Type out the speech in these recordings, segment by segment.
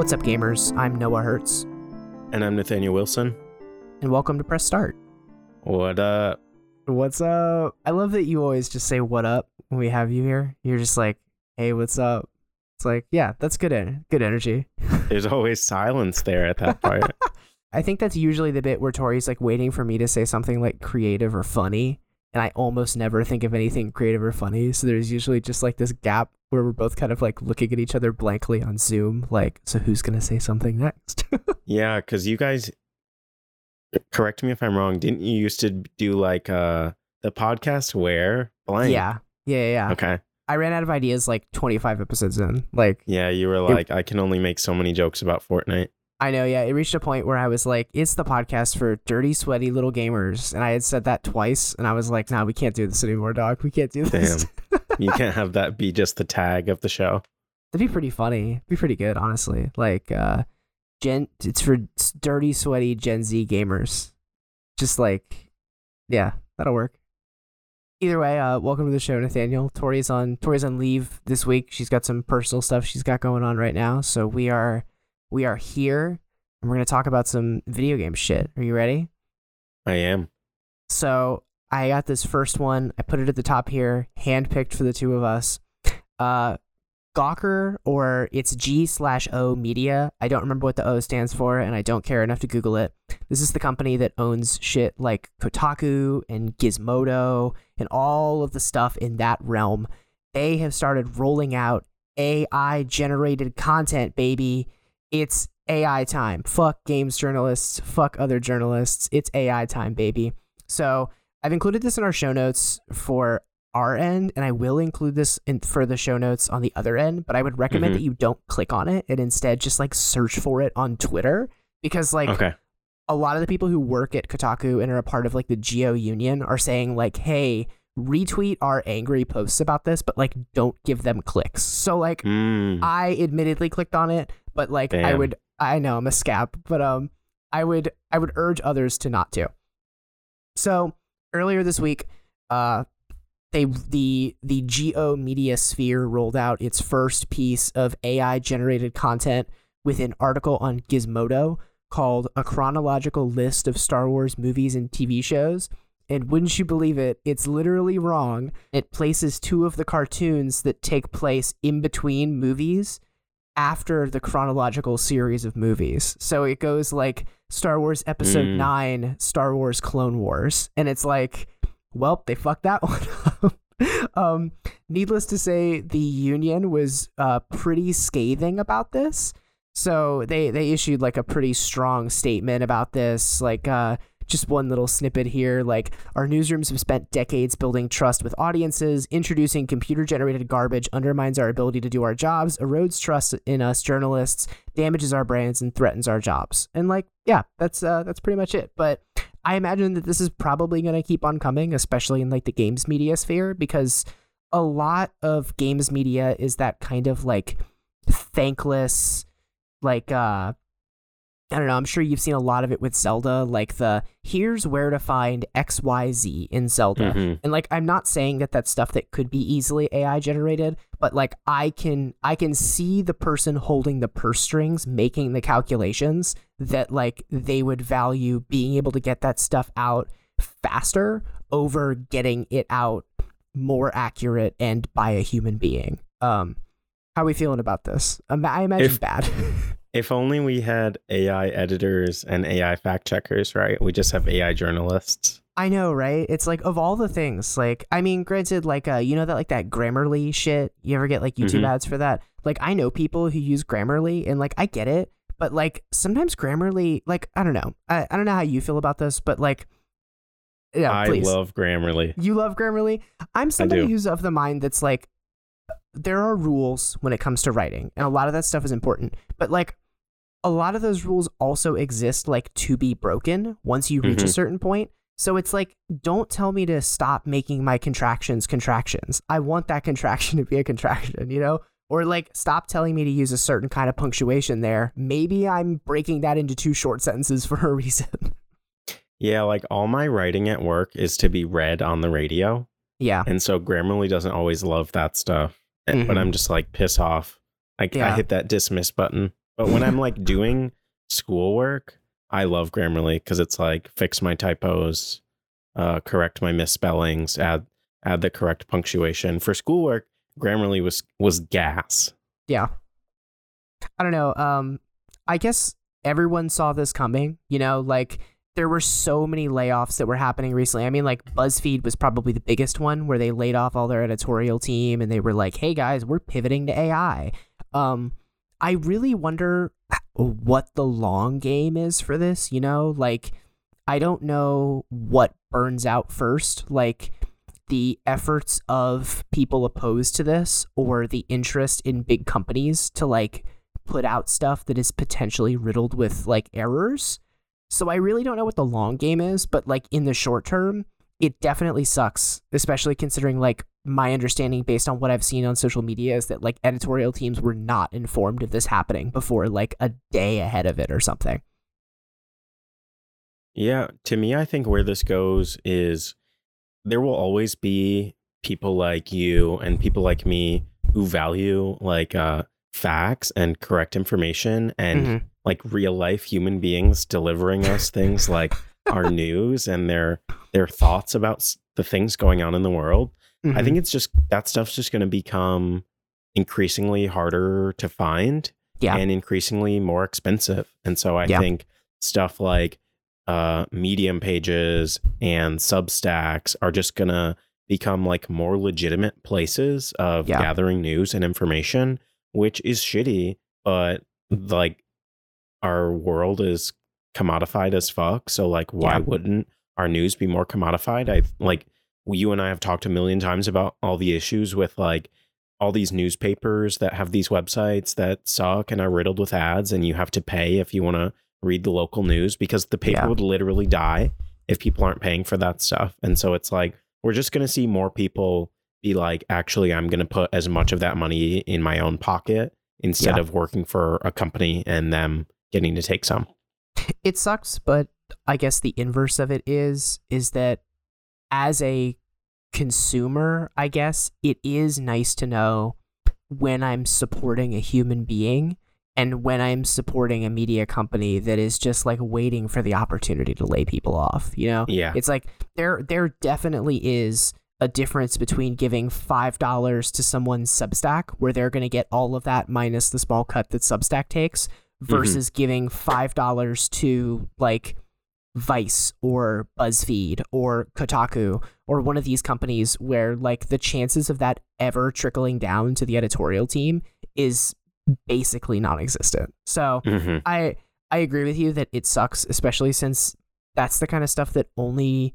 What's up, gamers? I'm Noah Hertz, And I'm Nathaniel Wilson. and welcome to Press Start. What up? What's up? I love that you always just say "What up" when we have you here. You're just like, "Hey, what's up?" It's like, yeah, that's good. En- good energy. There's always silence there at that part. I think that's usually the bit where Tori's like waiting for me to say something like creative or funny, and I almost never think of anything creative or funny. So there's usually just like this gap where we're both kind of like looking at each other blankly on Zoom, like, so who's gonna say something next? yeah, because you guys, correct me if I'm wrong, didn't you used to do like uh the podcast where blank? yeah, yeah, yeah. yeah. Okay. I ran out of ideas like 25 episodes in. Like, Yeah, you were like, I can only make so many jokes about Fortnite. I know, yeah. It reached a point where I was like, it's the podcast for dirty, sweaty little gamers. And I had said that twice. And I was like, nah, we can't do this anymore, dog. We can't do this. You can't have that be just the tag of the show. That'd be pretty funny. Be pretty good, honestly. Like, uh, Gen, it's for dirty, sweaty Gen Z gamers. Just like, yeah, that'll work. Either way, uh, welcome to the show, Nathaniel. Tori's on Tori's on leave this week. She's got some personal stuff she's got going on right now. So we are we are here and we're gonna talk about some video game shit. Are you ready? I am. So I got this first one. I put it at the top here, handpicked for the two of us. Uh, Gawker or it's G slash O Media. I don't remember what the O stands for, and I don't care enough to Google it. This is the company that owns shit like Kotaku and Gizmodo and all of the stuff in that realm. They have started rolling out AI generated content, baby. It's AI time. Fuck games journalists. Fuck other journalists. It's AI time, baby. So I've included this in our show notes for our end, and I will include this in for the show notes on the other end. But I would recommend Mhm. that you don't click on it and instead just like search for it on Twitter because like Okay. a lot of the people who work at Kotaku and are a part of like the G/O Union are saying like, "Hey, retweet our angry posts about this, but like don't give them clicks." So like Mm. I admittedly clicked on it, but like I would I know I'm a scab, but um I would I would urge others to not to. So earlier this week, uh they the the G/O Media Sphere rolled out its first piece of AI generated content with an article on Gizmodo called A Chronological List of Star Wars Movies and TV Shows. And wouldn't you believe it, it's literally wrong. It places two of the cartoons that take place in between movies after the chronological series of movies. So it goes like Star Wars Episode Mm. 9, Star Wars Clone Wars. And it's like, well, they fucked that one up. um, needless to say, the union was uh, pretty scathing about this. So they they issued like a pretty strong statement about this. Like uh, just one little snippet here. Like our newsrooms have spent decades building trust with audiences. Introducing computer generated garbage undermines our ability to do our jobs, erodes trust in us journalists, damages our brands, and threatens our jobs. And like, yeah, that's uh, that's pretty much it. But I imagine that this is probably going to keep on coming, especially in like the games media sphere, because a lot of games media is that kind of like thankless, like uh, I don't know. I'm sure you've seen a lot of it with Zelda, like the here's where to find X Y Z in Zelda. Mhm. And like I'm not saying that that's stuff that could be easily AI generated, but like I can I can see the person holding the purse strings making the calculations that like they would value being able to get that stuff out faster over getting it out more accurate and by a human being. Um how are we feeling about this? I imagine If- bad. If only we had AI editors and AI fact checkers, right? We just have AI journalists. I know, right? It's like of all the things, like I mean, granted, like uh, you know that like that Grammarly shit. You ever get like YouTube Mhm. ads for that? Like I know people who use Grammarly, and like I get it, but like sometimes Grammarly, like I don't know, I, I don't know how you feel about this, but like, yeah, I please, love Grammarly. you love Grammarly. I'm somebody who's of the mind that's like, there are rules when it comes to writing, and a lot of that stuff is important, but like. A lot of those rules also exist like to be broken once you reach a Mhm. certain point. So it's like, don't tell me to stop making my contractions contractions. I want that contraction to be a contraction, you know? Or like, stop telling me to use a certain kind of punctuation there. Maybe I'm breaking that into two short sentences for a reason. Yeah, like all my writing at work is to be read on the radio. yeah. And so Grammarly doesn't always love that stuff. And- Mhm. But I'm just like, piss off. Like Yeah. I hit that dismiss button. But when I'm like doing schoolwork, I love Grammarly because it's like fix my typos, uh, correct my misspellings, add add the correct punctuation. For schoolwork, Grammarly was was gas. Yeah. I don't know. Um, I guess everyone saw this coming. You know, like there were so many layoffs that were happening recently. I mean, like BuzzFeed was probably the biggest one where they laid off all their editorial team and they were like, "Hey guys, we're pivoting to AI." Um, I really wonder what the long game is for this. You know, like I don't know what burns out first. Like the efforts of people opposed to this or the interest in big companies to like put out stuff that is potentially riddled with like errors. So I really don't know what the long game is, but like in the short term, it definitely sucks, especially considering like my understanding based on what I've seen on social media is that like editorial teams were not informed of this happening before like a day ahead of it or something. Yeah, to me I think where this goes is there will always be people like you and people like me who value like uh facts and correct information and mm-hmm. like real life human beings delivering us things like our news and their their thoughts about the things going on in the world. Mm-hmm. I think it's just that stuff's just going to become increasingly harder to find yeah. and increasingly more expensive. And so I yeah. think stuff like uh, Medium pages and Substacks are just gonna become like more legitimate places of yeah. gathering news and information, which is shitty, but like our world is commodified as fuck. So like, why yeah. wouldn't our news be more commodified? I like you and I have talked a million times about all the issues with like all these newspapers that have these websites that suck and are riddled with ads, and you have to pay if you want to read the local news because the paper yeah. would literally die if people aren't paying for that stuff. And so it's like we're just going to see more people be like, actually, I'm going to put as much of that money in my own pocket instead yeah. of working for a company and them getting to take some. It sucks, but I guess the inverse of it is is that as a consumer, I guess it is nice to know when I'm supporting a human being and when I'm supporting a media company that is just like waiting for the opportunity to lay people off, you know? Yeah. It's like there there definitely is a difference between giving five dollars to someone's Substack where they're gonna get all of that minus the small cut that Substack takes. Versus mm-hmm. giving five dollars to like Vice or BuzzFeed or Kotaku or one of these companies where like the chances of that ever trickling down to the editorial team is basically non-existent. So mm-hmm. I I agree with you that it sucks, especially since that's the kind of stuff that only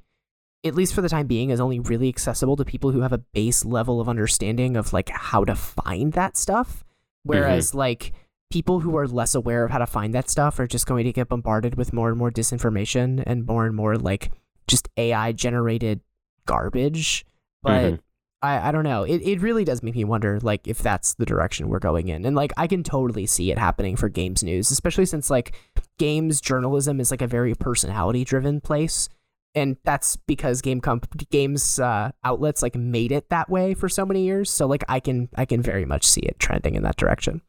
at least for the time being is only really accessible to people who have a base level of understanding of like how to find that stuff. Whereas mm-hmm. like people who are less aware of how to find that stuff are just going to get bombarded with more and more disinformation and more and more like just AI generated garbage. But mm-hmm. I, I don't know. It, it really does make me wonder, like, if that's the direction we're going in. And, like, I can totally see it happening for games news, especially since, like, games journalism is, like, a very personality driven place. And that's because game comp- games uh, outlets, like, made it that way for so many years. So, like, I can, I can very much see it trending in that direction.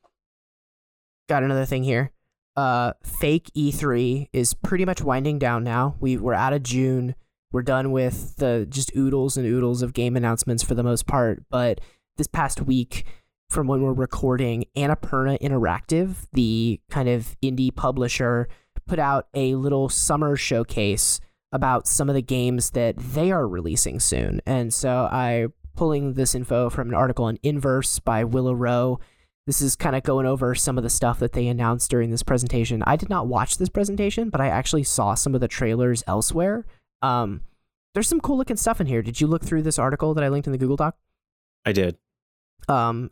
Got another thing here. Uh, fake E3 is pretty much winding down now. We, we're out of June we're done with the just oodles and oodles of game announcements for the most part. But this past week, from when we're recording, Annapurna Interactive, the kind of indie publisher, put out a little summer showcase about some of the games that they are releasing soon. And so I pulling this info from an article in Inverse by Willa Rowe. This is kind of going over some of the stuff that they announced during this presentation. I did not watch this presentation, but I actually saw some of the trailers elsewhere. Um, there's some cool looking stuff in here. Did you look through this article that I linked in the Google Doc? I did. Um,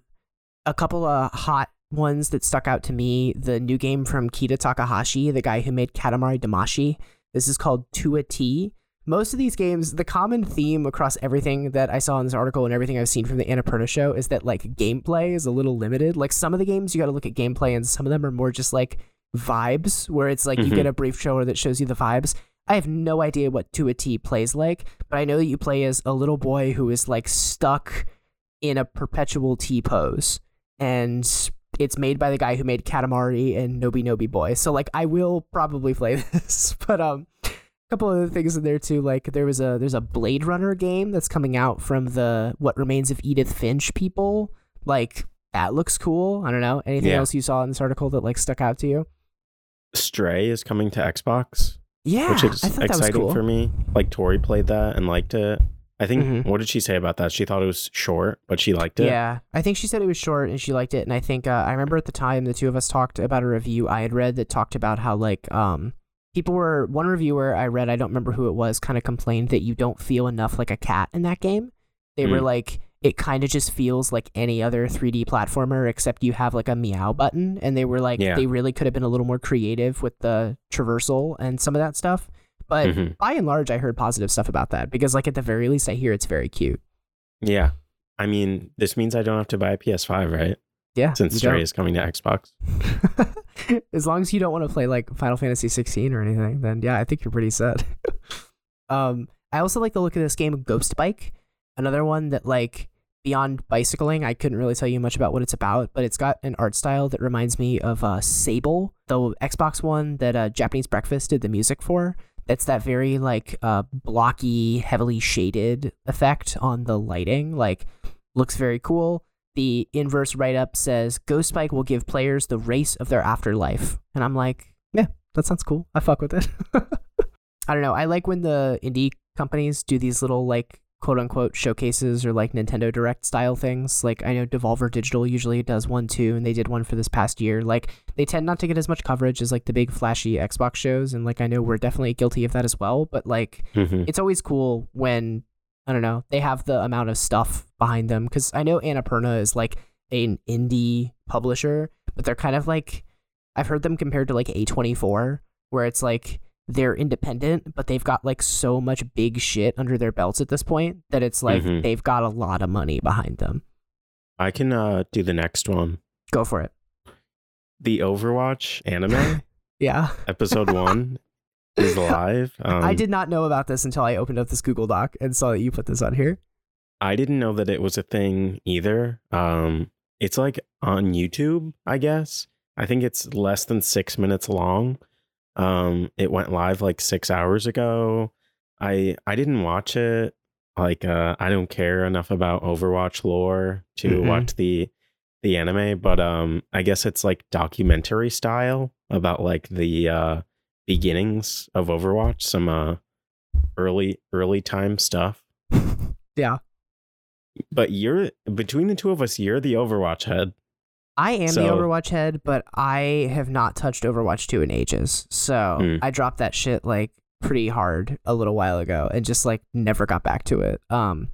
a couple of hot ones that stuck out to me. The new game from Keita Takahashi, the guy who made Katamari Damacy. This is called To a T. Most of these games, the common theme across everything that I saw in this article and everything I've seen from the Annapurna show is that like gameplay is a little limited. Like some of the games you got to look at gameplay, and some of them are more just like vibes, where it's like mm-hmm. you get a brief trailer that shows you the vibes. I have no idea what To a T plays like, but I know that you play as a little boy who is like stuck in a perpetual T pose. And it's made by the guy who made Katamari and Noby Noby Boy. So like I will probably play this. but um couple other things in there too. Like there was a there's a Blade Runner game that's coming out from the What Remains of Edith Finch people. Like that looks cool. I don't know. Anything yeah. else you saw in this article that like stuck out to you? Stray is coming to Xbox. Yeah, which is exciting cool. for me. Like Tori played that and liked it. I think mm-hmm. what did she say about that? She thought it was short, but she liked it. Yeah, I think she said it was short and she liked it. And I think uh, I remember at the time the two of us talked about a review I had read that talked about how like um people were one reviewer I read I don't remember who it was kind of complained that you don't feel enough like a cat in that game. They mm. were like it kind of just feels like any other 3D platformer except you have like a meow button and they were like yeah. they really could have been a little more creative with the traversal and some of that stuff. But mm-hmm. by and large, I heard positive stuff about that because, like, at the very least, I hear it's very cute. Yeah. I mean, this means I don't have to buy a PS5, right? Yeah. Since Stray is coming to Xbox. as long as you don't want to play like Final Fantasy 16 or anything, then yeah, I think you're pretty set. um, I also like the look of this game, Ghost Bike. Another one that like beyond bicycling, I couldn't really tell you much about what it's about, but it's got an art style that reminds me of uh, Sable, the Xbox one that uh, Japanese Breakfast did the music for. That's that very like uh, blocky, heavily shaded effect on the lighting. Like, looks very cool. The inverse write up says Ghost Bike will give players the race of their afterlife, and I'm like, yeah, that sounds cool. I fuck with it. I don't know. I like when the indie companies do these little like quote unquote showcases or like Nintendo Direct style things. Like I know Devolver Digital usually does one too, and they did one for this past year. Like they tend not to get as much coverage as like the big flashy Xbox shows, and like I know we're definitely guilty of that as well. But like mm-hmm. it's always cool when I don't know they have the amount of stuff behind them because I know Annapurna is like an indie publisher, but they're kind of like I've heard them compared to like A24, where it's like they're independent, but they've got like so much big shit under their belts at this point that it's like mm-hmm. they've got a lot of money behind them. I can uh, do the next one. Go for it. The Overwatch anime. yeah. Episode one is live. Um, I did not know about this until I opened up this Google Doc and saw that you put this on here. I didn't know that it was a thing either. Um, it's like on YouTube, I guess. I think it's less than six minutes long. Um, it went live like six hours ago. I I didn't watch it. Like uh, I don't care enough about Overwatch lore to mm-hmm. watch the the anime, but um, I guess it's like documentary style about like the uh, beginnings of Overwatch, some uh, early early time stuff. yeah. But you're between the two of us, you're the Overwatch head. I am so, the Overwatch head, but I have not touched Overwatch 2 in ages. So mm. I dropped that shit like pretty hard a little while ago and just like never got back to it. Um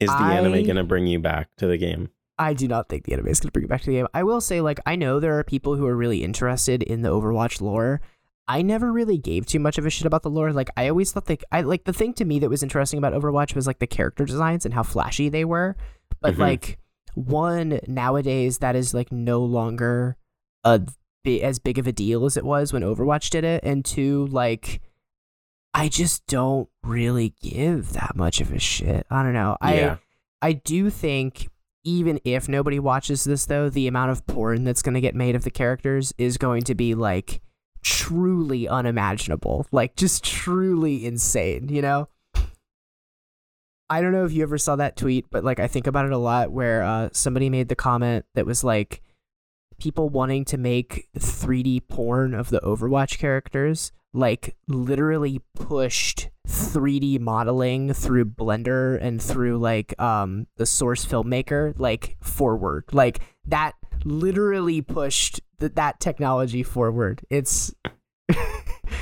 Is the I, anime gonna bring you back to the game? I do not think the anime is gonna bring you back to the game. I will say, like, I know there are people who are really interested in the Overwatch lore. I never really gave too much of a shit about the lore. Like I always thought like I like the thing to me that was interesting about Overwatch was like the character designs and how flashy they were. But mm-hmm. like one nowadays that is like no longer a as big of a deal as it was when Overwatch did it, and two like I just don't really give that much of a shit. I don't know. Yeah. I I do think even if nobody watches this though, the amount of porn that's going to get made of the characters is going to be like truly unimaginable. Like just truly insane, you know? I don't know if you ever saw that tweet, but like I think about it a lot where uh, somebody made the comment that was like people wanting to make 3D porn of the Overwatch characters like literally pushed 3D modeling through Blender and through like um the source filmmaker like forward. Like that literally pushed th- that technology forward. It's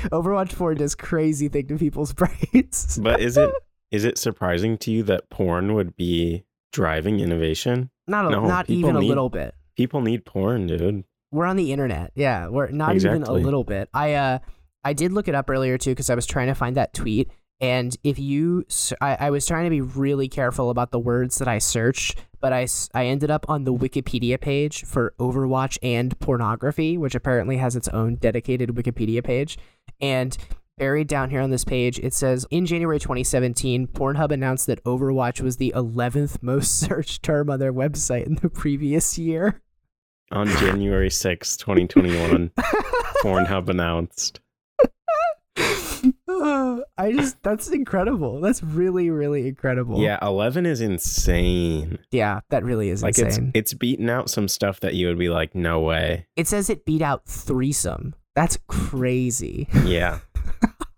Overwatch 4 does crazy thing to people's brains. but is it is it surprising to you that porn would be driving innovation? Not a, no, not even need, a little bit. People need porn, dude. We're on the internet. Yeah, we're not exactly. even a little bit. I uh I did look it up earlier too because I was trying to find that tweet. And if you, I, I was trying to be really careful about the words that I searched, but I, I ended up on the Wikipedia page for Overwatch and pornography, which apparently has its own dedicated Wikipedia page. And buried down here on this page, it says in January 2017, Pornhub announced that Overwatch was the 11th most searched term on their website in the previous year. on January 6, 2021, Pornhub announced. I just that's incredible. That's really really incredible. Yeah, 11 is insane. Yeah, that really is like insane. it's it's beaten out some stuff that you would be like, no way. It says it beat out threesome. That's crazy. Yeah.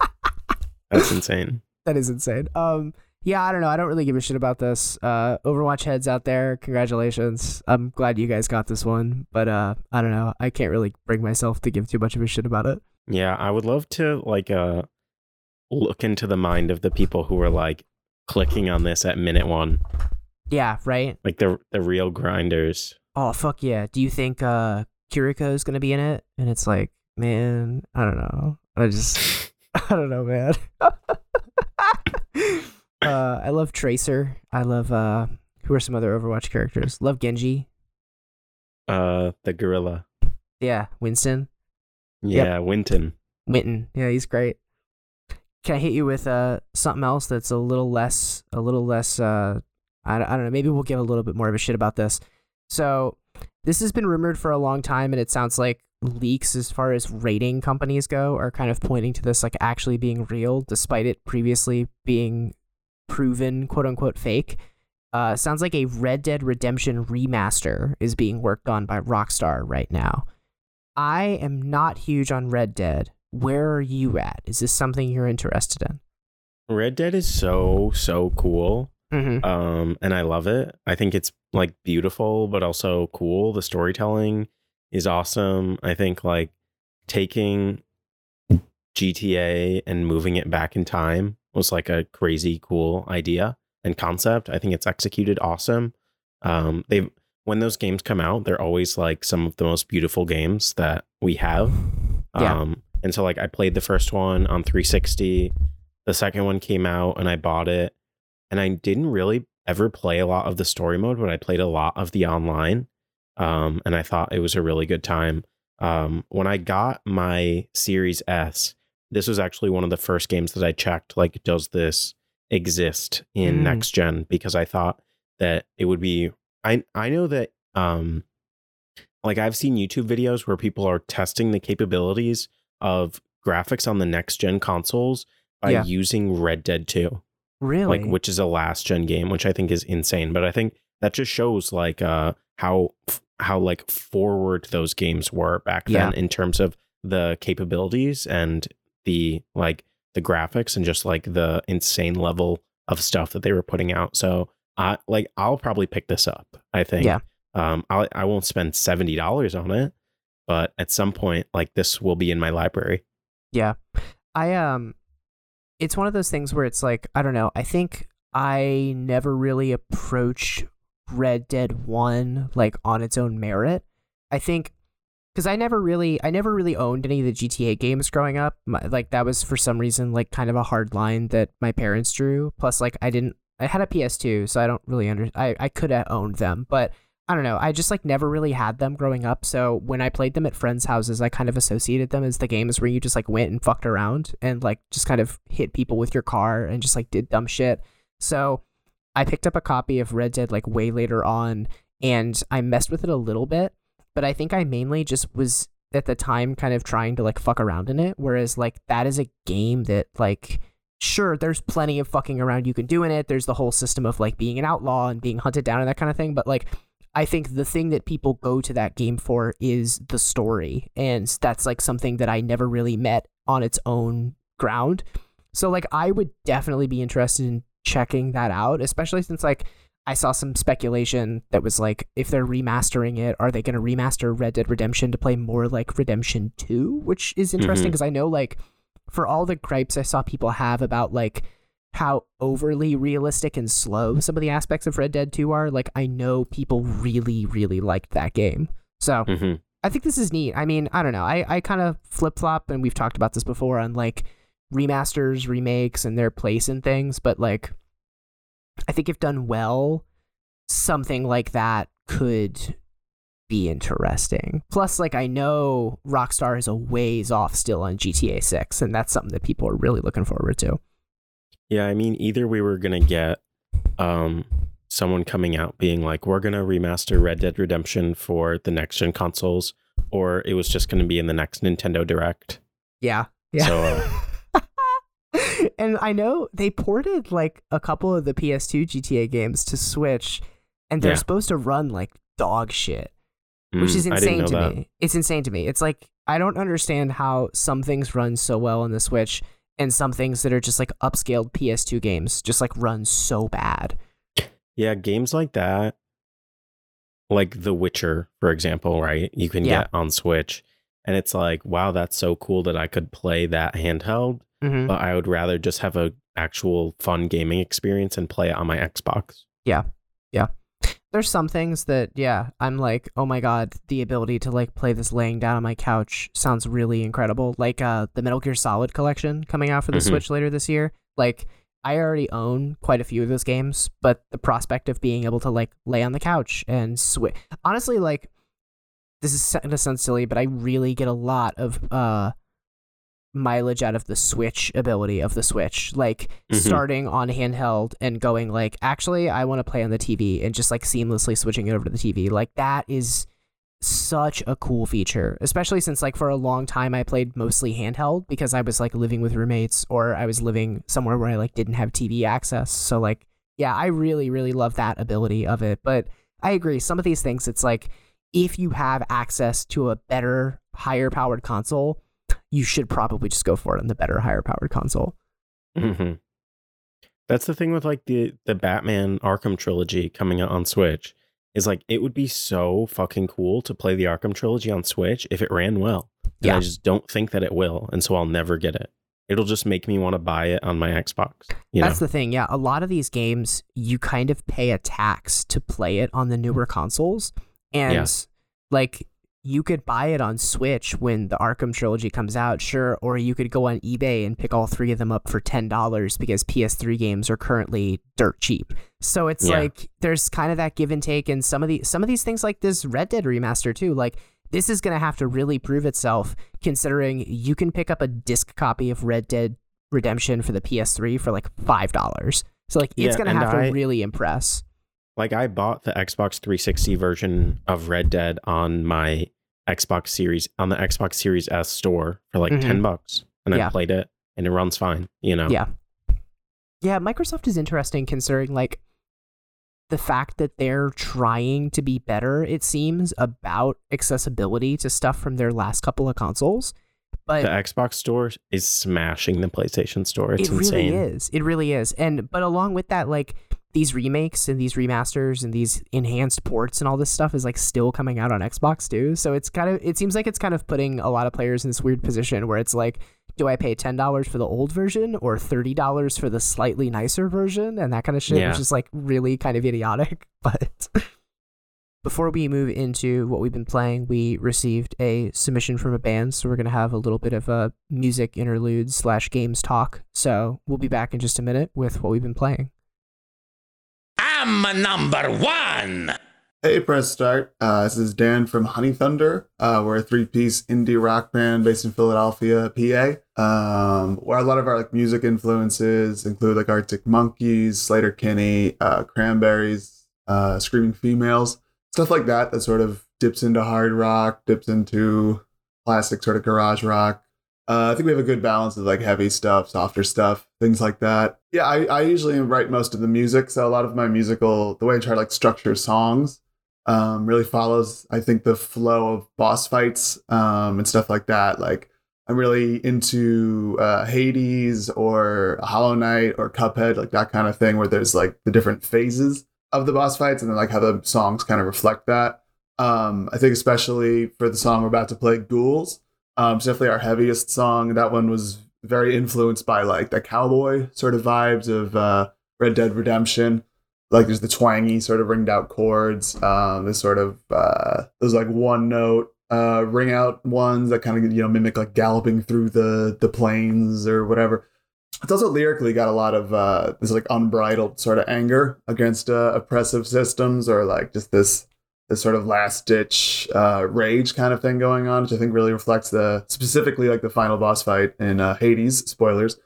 That's insane. That is insane. Um yeah, I don't know. I don't really give a shit about this. Uh Overwatch heads out there, congratulations. I'm glad you guys got this one, but uh I don't know. I can't really bring myself to give too much of a shit about it. Yeah, I would love to like uh look into the mind of the people who were like clicking on this at minute 1. Yeah, right? Like the the real grinders. Oh, fuck yeah. Do you think uh Kiriko is going to be in it? And it's like, man, I don't know. I just I don't know, man. uh, I love Tracer. I love uh, who are some other Overwatch characters? Love Genji. Uh, the gorilla. Yeah, Winston. Yeah, yep. Winton. Winton. Yeah, he's great. Can I hit you with uh something else that's a little less, a little less? Uh, I I don't know. Maybe we'll give a little bit more of a shit about this. So this has been rumored for a long time, and it sounds like leaks as far as rating companies go are kind of pointing to this like actually being real, despite it previously being proven quote unquote fake. Uh, sounds like a Red Dead Redemption remaster is being worked on by Rockstar right now. I am not huge on Red Dead. Where are you at? Is this something you're interested in? Red Dead is so so cool. Mm-hmm. Um, and I love it. I think it's like beautiful, but also cool. The storytelling is awesome. I think like taking GTA and moving it back in time was like a crazy cool idea and concept. I think it's executed awesome. Um, they've when those games come out, they're always like some of the most beautiful games that we have. Yeah. Um, and so like I played the first one on 360. The second one came out and I bought it and I didn't really ever play a lot of the story mode, but I played a lot of the online. Um, and I thought it was a really good time. Um, when I got my Series S, this was actually one of the first games that I checked. Like, does this exist in Mm. next gen? Because I thought that it would be. I I know that um, like I've seen YouTube videos where people are testing the capabilities of graphics on the next gen consoles by Yeah. using Red Dead 2 Really? like which is a last gen game which i think is insane but i think that just shows like uh how how like forward those games were back then Yeah. in terms of the capabilities and the like the graphics and just like the insane level of stuff that they were putting out so i like i'll probably pick this up i think Yeah. um i i won't spend $70 on it but at some point like this will be in my library Yeah. I um it's one of those things where it's like, I don't know, I think I never really approached Red Dead 1 like on its own merit. I think cuz I never really I never really owned any of the GTA games growing up. My, like that was for some reason like kind of a hard line that my parents drew. Plus like I didn't I had a PS2, so I don't really under I I could have owned them, but I don't know. I just like never really had them growing up. So when I played them at friends' houses, I kind of associated them as the games where you just like went and fucked around and like just kind of hit people with your car and just like did dumb shit. So I picked up a copy of Red Dead like way later on and I messed with it a little bit, but I think I mainly just was at the time kind of trying to like fuck around in it. Whereas like that is a game that like sure there's plenty of fucking around you can do in it. There's the whole system of like being an outlaw and being hunted down and that kind of thing. But like I think the thing that people go to that game for is the story. And that's like something that I never really met on its own ground. So like I would definitely be interested in checking that out, especially since like I saw some speculation that was like if they're remastering it, are they going to remaster Red Dead Redemption to play more like Redemption 2, which is interesting Mhm. because I know like for all the gripes I saw people have about like how overly realistic and slow some of the aspects of Red Dead 2 are, like I know people really really liked that game. So, Mhm. I think this is neat. I mean, I don't know. I, I kind of flip flop, and we've talked about this before on like remasters, remakes, and their place in things. But like, I think if done well, something like that could be interesting. Plus, like, I know Rockstar is a ways off still on GTA 6, and that's something that people are really looking forward to. Yeah, I mean, either we were gonna get um someone coming out being like, we're going to remaster Red Dead Redemption for the next gen consoles, or it was just going to be in the next Nintendo Direct. Yeah. Yeah. So, uh, and I know they ported like a couple of the PS2 GTA games to Switch, and they're Yeah. supposed to run like dog shit, which mm, is insane to that. me. It's insane to me. It's like I don't understand how some things run so well on the Switch, and some things that are just like upscaled PS2 games just like run so bad. Yeah, games like that, like The Witcher, for example, right? You can Yeah. get on Switch, and it's like, wow, that's so cool that I could play that handheld. hmm But I would rather just have a actual fun gaming experience and play it on my Xbox. There's some things that yeah, I'm like, oh my god, the ability to like play this laying down on my couch sounds really incredible. Like uh the Metal Gear Solid collection coming out for the Mhm. Switch later this year. Like I already own quite a few of those games, but the prospect of being able to like lay on the couch and switch honestly like this is gonna sound silly, but I really get a lot of uh mileage out of the switch ability of the switch like Mhm. starting on handheld and going like actually i want to play on the tv and just like seamlessly switching it over to the tv like that is such a cool feature especially since like for a long time i played mostly handheld because i was like living with roommates or i was living somewhere where i like didn't have tv access. So like yeah i really really love that ability of it. But i agree some of these things it's like if you have access to a better higher powered console you should probably just go for it on the better higher powered console hmm That's the thing with like the the Batman Arkham trilogy coming out on Switch is like it would be so fucking cool to play the Arkham trilogy on Switch if it ran well. And Yeah. I just don't think that it will, and so I'll never get it. It'll just make me want to buy it on my Xbox. You That's know? the thing. Yeah, a lot of these games you kind of pay a tax to play it on the newer consoles, and Yeah. like you could buy it on Switch when the Arkham trilogy comes out, sure, or you could go on eBay and pick all three of them up for ten dollars because PS3 games are currently dirt cheap. So it's Yeah. like there's kind of that give and take, and some of the some of these things like this Red Dead remaster too, like. This is going to have to really prove itself considering you can pick up a disc copy of Red Dead Redemption for the PS3 for like five dollars. So like it's Yeah, gonna have I- to really impress. Like I bought the Xbox 360 version of Red Dead on my Xbox Series on the Xbox Series S store for like Mhm. 10 bucks and Yeah. I played it and it runs fine, you know. Yeah. Yeah, Microsoft is interesting considering like the fact that they're trying to be better, it seems, about accessibility to stuff from their last couple of consoles. But The Xbox store is smashing the PlayStation store. It's it really insane. is. It really is. And but along with that, like these remakes and these remasters and these enhanced ports and all this stuff is like still coming out on Xbox too. So it's kind of it seems like it's kind of putting a lot of players in this weird position where it's like, do I pay ten dollars for the old version or thirty dollars for the slightly nicer version and that kind of shit, Yeah. which is like really kind of idiotic. But before we move into what we've been playing, we received a submission from a band, so we're gonna have a little bit of a music interlude slash games talk. So we'll be back in just a minute with what we've been playing. I'm number one. Hey, press start. Uh, this is Dan from Honeythunder. Uh, we're a three-piece indie rock band based in Philadelphia, PA. Um, where a lot of our like music influences include like Arctic Monkeys, Sleater-Kinney, uh, Cranberries, uh, Screaming Females, stuff like that. That sort of dips into hard rock, dips into classic sort of garage rock. Uh, I think we have a good balance of like heavy stuff, softer stuff, things like that. Yeah, I, I usually write most of the music, so a lot of my musical, the way I try to like structure songs, um, really follows, I think, the flow of boss fights um, and stuff like that. Like, I'm really into uh, Hades or Hollow Knight or Cuphead, like that kind of thing, where there's like the different phases of the boss fights and then like how the songs kind of reflect that. Um, I think especially for the song we're about to play, Ghouls, um, it's definitely our heaviest song. That one was very influenced by like the cowboy sort of vibes of uh, Red Dead Redemption like there's the twangy sort of ringed out chords um this sort of uh those like one note uh ring out ones that kind of you know mimic like galloping through the the plains or whatever it's also lyrically got a lot of uh this like unbridled sort of anger against uh, oppressive systems or like just this this sort of last ditch uh rage kind of thing going on which i think really reflects the specifically like the final boss fight in uh hades spoilers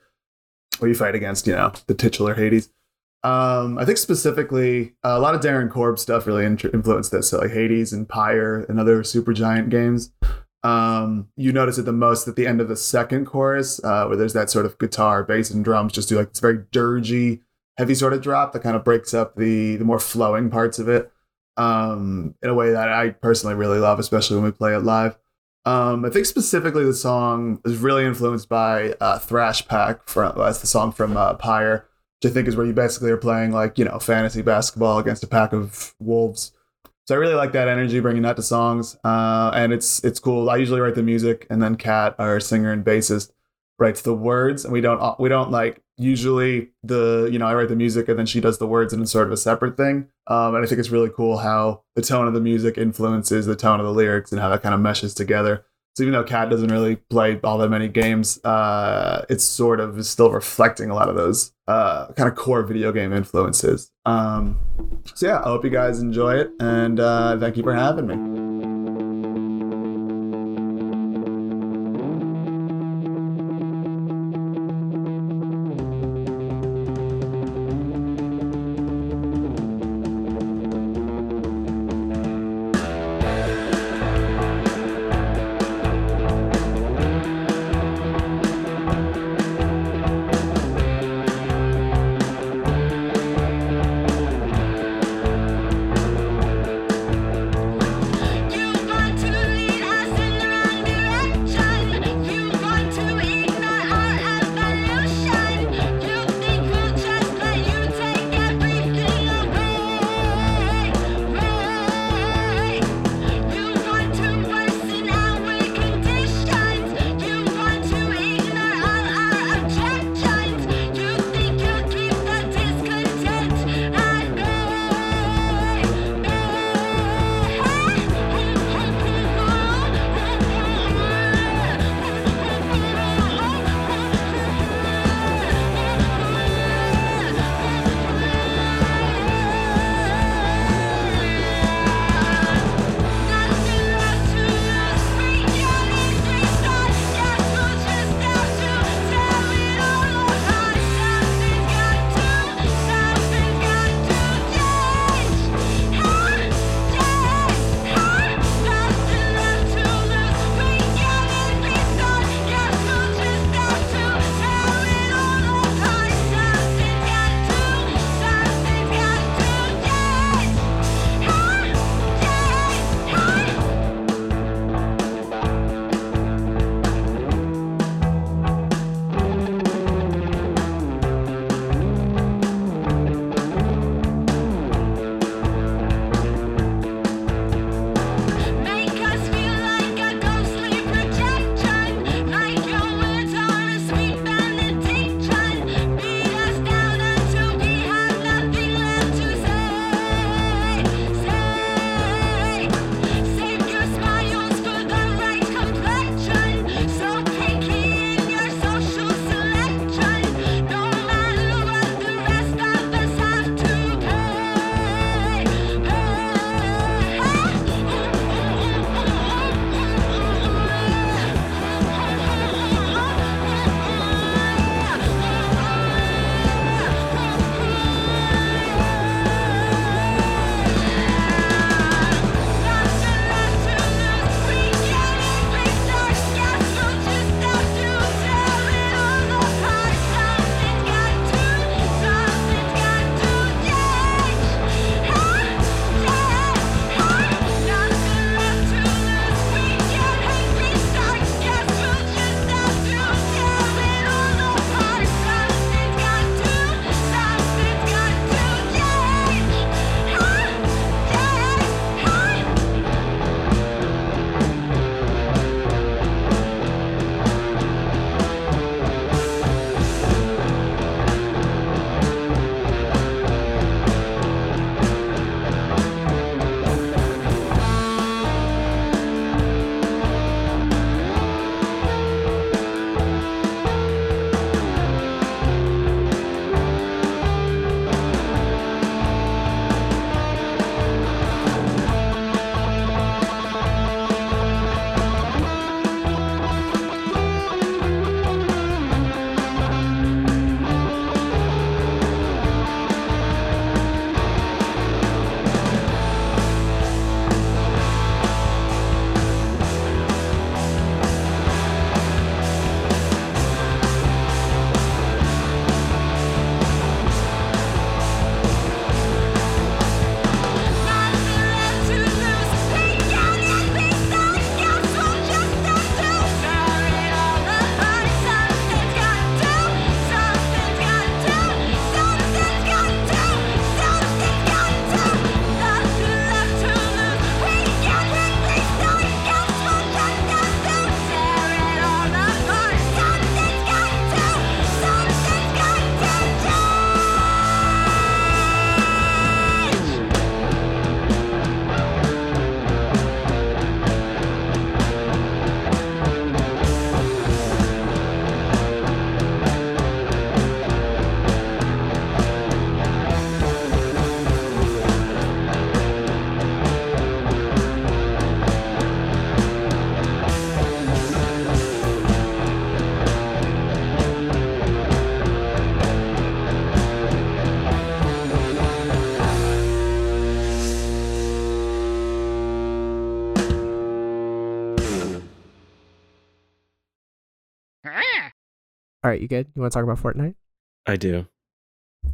where you fight against you know the titular hades Um, I think specifically uh, a lot of Darren Korb stuff really influenced this. So like Hades and Pyre and other Supergiant games. Um, you notice it the most at the end of the second chorus, uh, where there's that sort of guitar, bass, and drums just do like this very dirgy, heavy sort of drop that kind of breaks up the the more flowing parts of it um, in a way that I personally really love, especially when we play it live. Um, I think specifically the song is really influenced by uh, Thrash Pack from that's the song from uh, Pyre, which I think is where you basically are playing like you know fantasy basketball against a pack of wolves. So I really like that energy, bringing that to songs, uh, and it's it's cool. I usually write the music, and then Kat, our singer and bassist, writes the words, and we don't we don't like usually the you know I write the music and then she does the words and it's sort of a separate thing. Um, and I think it's really cool how the tone of the music influences the tone of the lyrics and how that kind of meshes together. So even though Kat doesn't really play all that many games, uh, it's sort of still reflecting a lot of those uh, kind of core video game influences. Um, so yeah, I hope you guys enjoy it, and uh, thank you for having me. All right, you good? You want to talk about Fortnite? I do.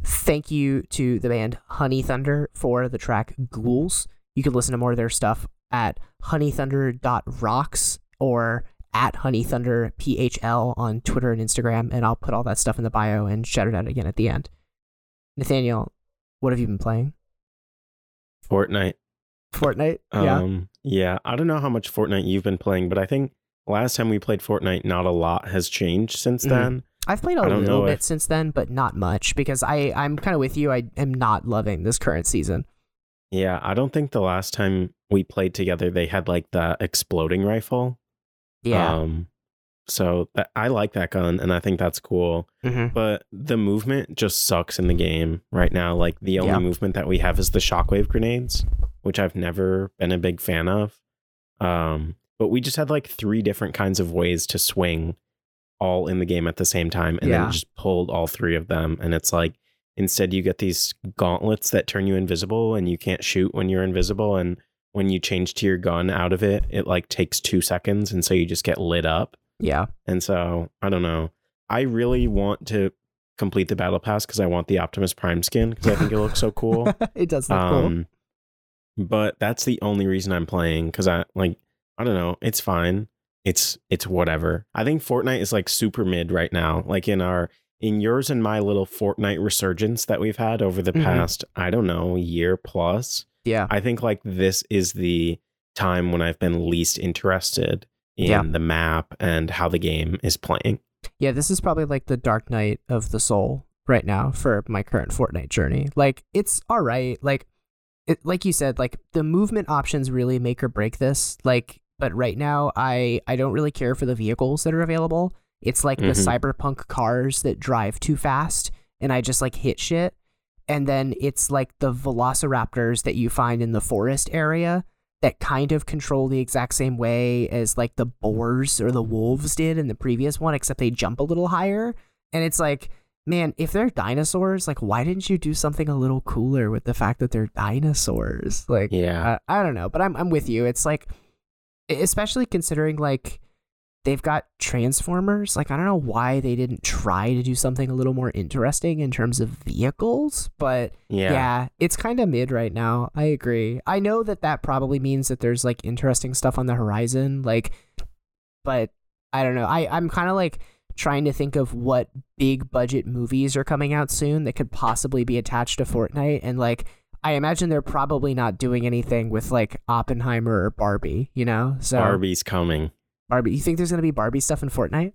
Thank you to the band Honeythunder for the track Ghouls. You can listen to more of their stuff at honeythunder.rocks or at honeythunderphl on Twitter and Instagram, and I'll put all that stuff in the bio and shout it out again at the end. Nathaniel, what have you been playing? Fortnite. Fortnite? Yeah. Um, yeah. I don't know how much Fortnite you've been playing, but I think last time we played Fortnite, not a lot has changed since Mhm. then. I've played a little bit if- since then, but not much because I, I'm kind of with you. I am not loving this current season. Yeah, I don't think the last time we played together they had like the exploding rifle. Yeah. Um, so that, I like that gun, and I think that's cool. hmm But the movement just sucks in the game right now. Like the only Yeah. movement that we have is the shockwave grenades, which I've never been a big fan of. Um, but we just had like three different kinds of ways to swing all in the game at the same time, and then Yeah. it just pulled all three of them. And it's like instead you get these gauntlets that turn you invisible, and you can't shoot when you're invisible. And when you change to your gun out of it, it like takes two seconds, and so you just get lit up. Yeah. And so I don't know. I really want to complete the battle pass because I want the Optimus Prime skin because I think it looks so cool. it does look cool. um, but that's the only reason I'm playing because I like I don't know. It's fine. It's it's whatever. I think Fortnite is like super mid right now. Like in our in yours and my little Fortnite resurgence that we've had over the Mhm. past I don't know year plus. Yeah. I think like this is the time when I've been least interested in Yeah. the map and how the game is playing. Yeah, this is probably like the dark night of the soul right now for my current Fortnite journey. Like it's all right. Like it, like you said, like the movement options really make or break this. Like but right now I I don't really care for the vehicles that are available. It's like the Mhm. cyberpunk cars that drive too fast and I just like hit shit. And then it's like the velociraptors that you find in the forest area that kind of control the exact same way as like the boars or the wolves did in the previous one, except they jump a little higher. And it's like, man, if they're dinosaurs, like, why didn't you do something a little cooler with the fact that they're dinosaurs? Like, Yeah. I, I don't know, but I'm I'm with you. It's like, especially considering like they've got transformers. Like, I don't know why they didn't try to do something a little more interesting in terms of vehicles, but yeah. yeah, it's kind of mid right now. I agree. I know that that probably means that there's like interesting stuff on the horizon, like, but I don't know. I I'm kind of like trying to think of what big budget movies are coming out soon that could possibly be attached to Fortnite, and like I imagine they're probably not doing anything with like Oppenheimer or Barbie, you know? So Barbie's coming. Barbie. You think there's gonna be Barbie stuff in Fortnite?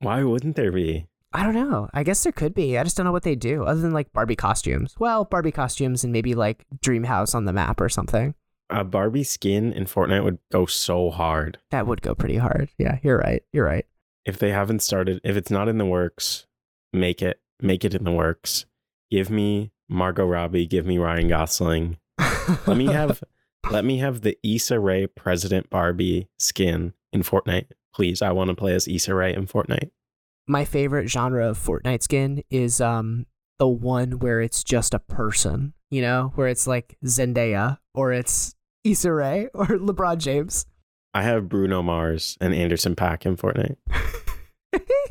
Why wouldn't there be? I don't know. I guess there could be. I just don't know what they do other than like Barbie costumes. Well, Barbie costumes and maybe like Dream House on the map or something. A Barbie skin in Fortnite would go so hard. That would go pretty hard. Yeah, you're right. You're right. If they haven't started, if it's not in the works, make it. Make it in the works. Give me Margot Robbie. Give me Ryan Gosling. Let me have. let me have the Issa Rae President Barbie skin in Fortnite, please. I want to play as Issa Rae in Fortnite. My favorite genre of Fortnite skin is um the one where it's just a person, you know, where it's like Zendaya or it's Issa Rae or LeBron James. I have Bruno Mars and Anderson Paak in Fortnite.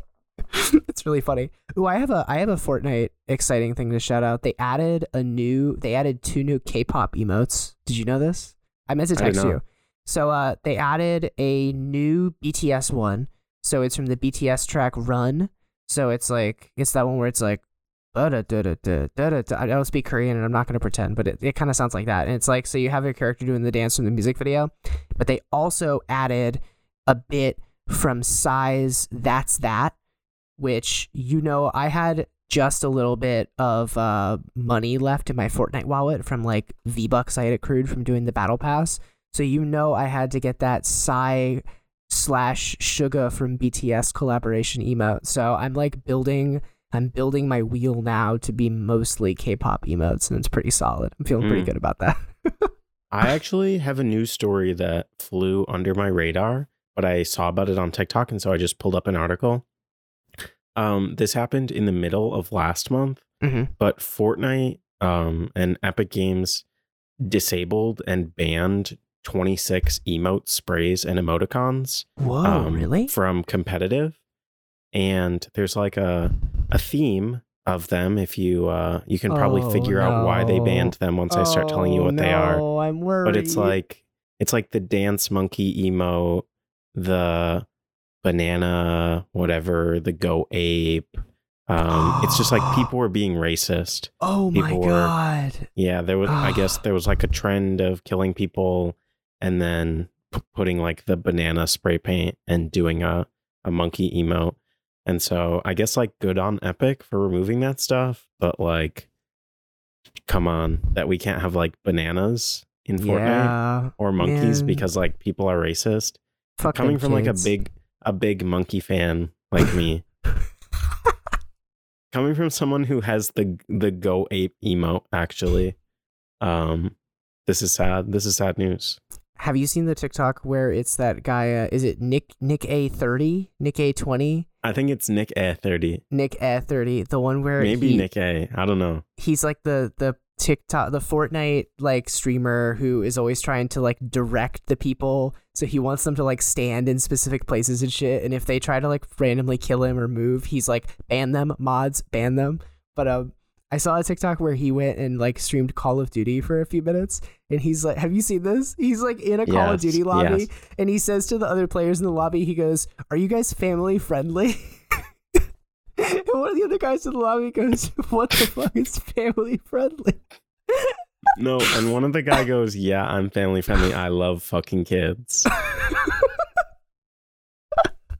it's really funny. Ooh, I have a I have a Fortnite exciting thing to shout out. They added a new they added two new K-pop emotes. Did you know this? I meant to text you. So uh they added a new BTS one. So it's from the BTS track Run. So it's like it's that one where it's like "Da-da-da-da-da-da-da." I don't speak Korean and I'm not gonna pretend, but it, it kind of sounds like that. And it's like so you have your character doing the dance from the music video, but they also added a bit from Psy's That's That, which you know I had just a little bit of uh, money left in my Fortnite wallet from like V Bucks I had accrued from doing the battle pass. So you know I had to get that Psy slash Suga from BTS collaboration emote. So I'm like building I'm building my wheel now to be mostly K-pop emotes and it's pretty solid. I'm feeling pretty Mm. good about that. I actually have a news story that flew under my radar, but I saw about it on TikTok, and so I just pulled up an article. Um, this happened in the middle of last month, Mhm. but Fortnite um, and Epic Games disabled and banned 26 emote sprays and emoticons Whoa, um, really? from competitive. and there's like a a theme of them if you uh you can probably Oh, figure out why they banned them once I start telling you Oh, what they are. no, I'm worried. But it's like it's like the dance monkey emote, the banana whatever, the go ape. Um it's just like people were being racist. oh my people were- god. Yeah, there was I guess there was like a trend of killing people and then p- putting like the banana spray paint and doing a a monkey emote. And so I guess like good on Epic for removing that stuff, but like come on, that we can't have like bananas in Fortnite Yeah. or monkeys man. because like people are racist. Fuck Coming from like a big a big monkey fan like me. Coming from someone who has the the go ape emote actually. Um this is sad. This is sad news. Have you seen the TikTok where it's that guy? Uh, is it Nick Nick A thirty Nick A twenty I think it's Nick A thirty. Nick A thirty the one where Maybe he- Nick A. I don't know. he's like the the TikTok the Fortnite like streamer who is always trying to like direct the people so he wants them to like stand in specific places and shit and if they try to like randomly kill him or move he's like ban them mods ban them but um I saw a TikTok where he went and like streamed Call of Duty for a few minutes and he's like have you seen this he's like in a Call of Duty lobby yes. and he says to the other players in the lobby he goes are you guys family friendly And one of the other guys in the lobby goes, "What the fuck is family friendly?" No, and one of the guy goes, "Yeah, I'm family friendly. I love fucking kids."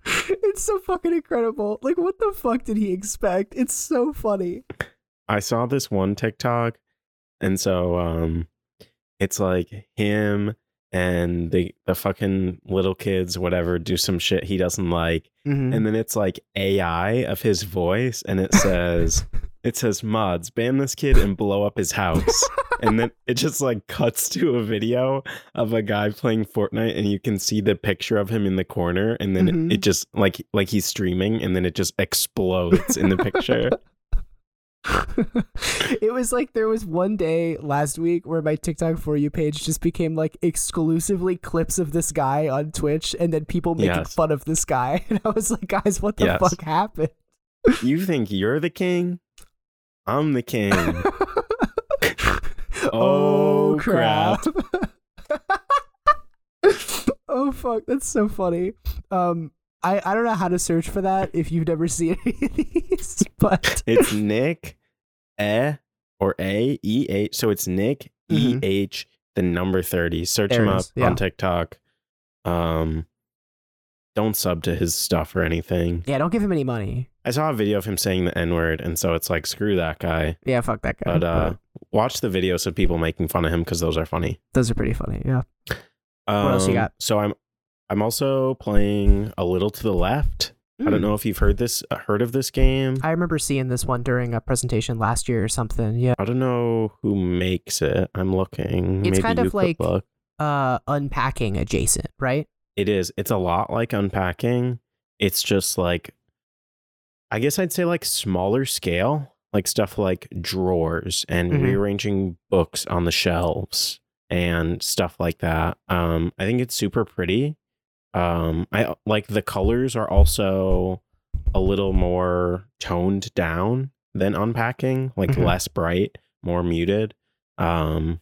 it's so fucking incredible. Like, what the fuck did he expect? It's so funny. I saw this one TikTok, and so um, it's like him and the the fucking little kids, whatever, do some shit he doesn't like, Mhm. and then it's like AI of his voice, and it says, it says mods ban this kid and blow up his house, and then it just like cuts to a video of a guy playing Fortnite, and you can see the picture of him in the corner, and then Mhm. it, it just like like he's streaming, and then it just explodes in the picture. it was like there was one day last week where my TikTok for you page just became like exclusively clips of this guy on Twitch and then people making Yes. fun of this guy. And I was like, guys, what the Yes. fuck happened? You think you're the king? I'm the king. oh, Oh, crap. oh fuck, that's so funny. Um I, I don't know how to search for that if you've never seen any of these, but It's Nick E or A E H. So it's Nick E Mhm. H the number 30. Search There him up yeah. on TikTok. Um don't sub to his stuff or anything. yeah, don't give him any money. I saw a video of him saying the N-word, and so it's like screw that guy. Yeah, fuck that guy. But uh watch the videos of people making fun of him because those are funny. those are pretty funny. Yeah. Um, else you got? So I'm I'm also playing a little to the left. I don't Mm. know if you've heard this uh, heard of this game. I remember seeing this one during a presentation last year or something. Yeah. I don't know who makes it. I'm looking. It's Maybe kind of like- look. Uh, unpacking adjacent, right? It is. It's a lot like unpacking. It's just like I guess I'd say like smaller scale, like stuff like drawers and Mhm. rearranging books on the shelves and stuff like that. Um I think it's super pretty. Um I like the colors are also a little more toned down than unpacking, like Mhm. less bright, more muted. Um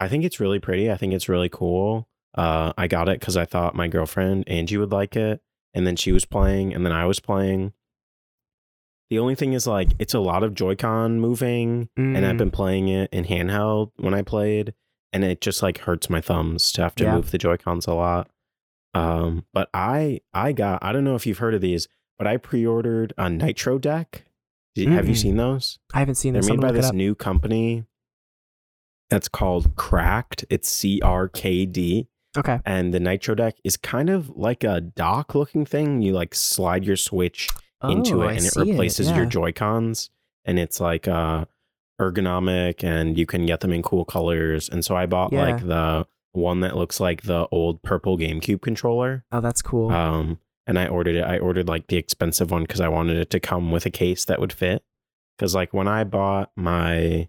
I think it's really pretty. I think it's really cool. Uh, I got it because I thought my girlfriend Angie would like it, and then she was playing, and then I was playing. The only thing is like it's a lot of Joy-Con moving, and I've Mm. been playing it in handheld when I played, and it just like hurts my thumbs to have to Yeah. move the Joy-Cons a lot. Um, but I I got I don't know if you've heard of these, but I pre-ordered a Nitro deck. Do- Have you seen those? I haven't seen They're made by it this new company that's called Cracked. It's C R K D. Okay. And the Nitro deck is kind of like a dock looking thing. You like slide your Switch into Oh, it I and it replaces your yeah. Joy Cons. And it's like uh, ergonomic and you can get them in cool colors. And so I bought Yeah. like the one that looks like the old purple GameCube controller. Oh, that's cool. Um, and I ordered it. I ordered like the expensive one because I wanted it to come with a case that would fit. Because like when I bought my,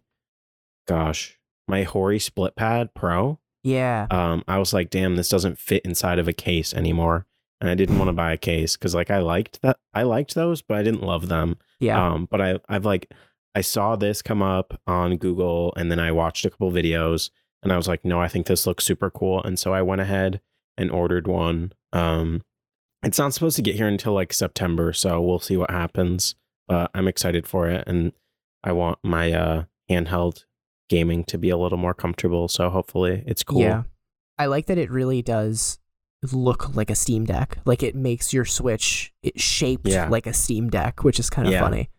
gosh, my Hori Split Pad Pro, yeah. um, I was like, damn, this doesn't fit inside of a case anymore. and I didn't want to buy a case because like I liked that I liked those, but I didn't love them. Yeah. Um, but I I've like I saw this come up on Google and then I watched a couple videos and I was like, no, I think this looks super cool. And so I went ahead and ordered one. Um, it's not supposed to get here until like September, so we'll see what happens. But I'm excited for it, and I want my uh, handheld gaming to be a little more comfortable. So hopefully, it's cool. Yeah. I like that it really does look like a Steam Deck. Like it makes your Switch it shaped Yeah. like a Steam Deck, which is kind of Yeah. funny.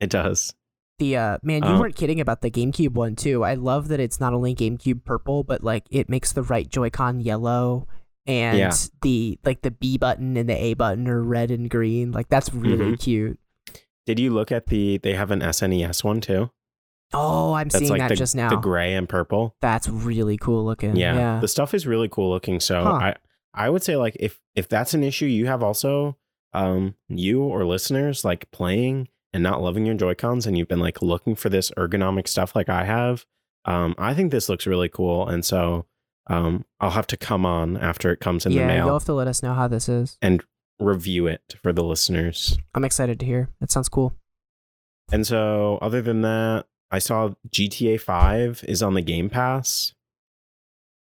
It does. The uh man, you Um, weren't kidding about the GameCube one too. I love that it's not only GameCube purple, but like it makes the right Joy-Con yellow and Yeah. the like the B button and the A button are red and green. Like that's really Mhm. cute. Did you look at the? They have an SNES one too. Oh, I'm That's seeing like that the, just now. the gray and purple. that's really cool looking. Yeah, Yeah. the stuff is really cool looking. So Huh. I I would say like if if that's an issue you have also um you or listeners like playing and not loving your Joy Cons and you've been like looking for this ergonomic stuff like I have, um I think this looks really cool and so um I'll have to come on after it comes in yeah, the mail. you'll have to let us know how this is. and review it for the listeners. I'm excited to hear. That sounds cool. And so other than that, I saw GTA 5 is on the Game Pass.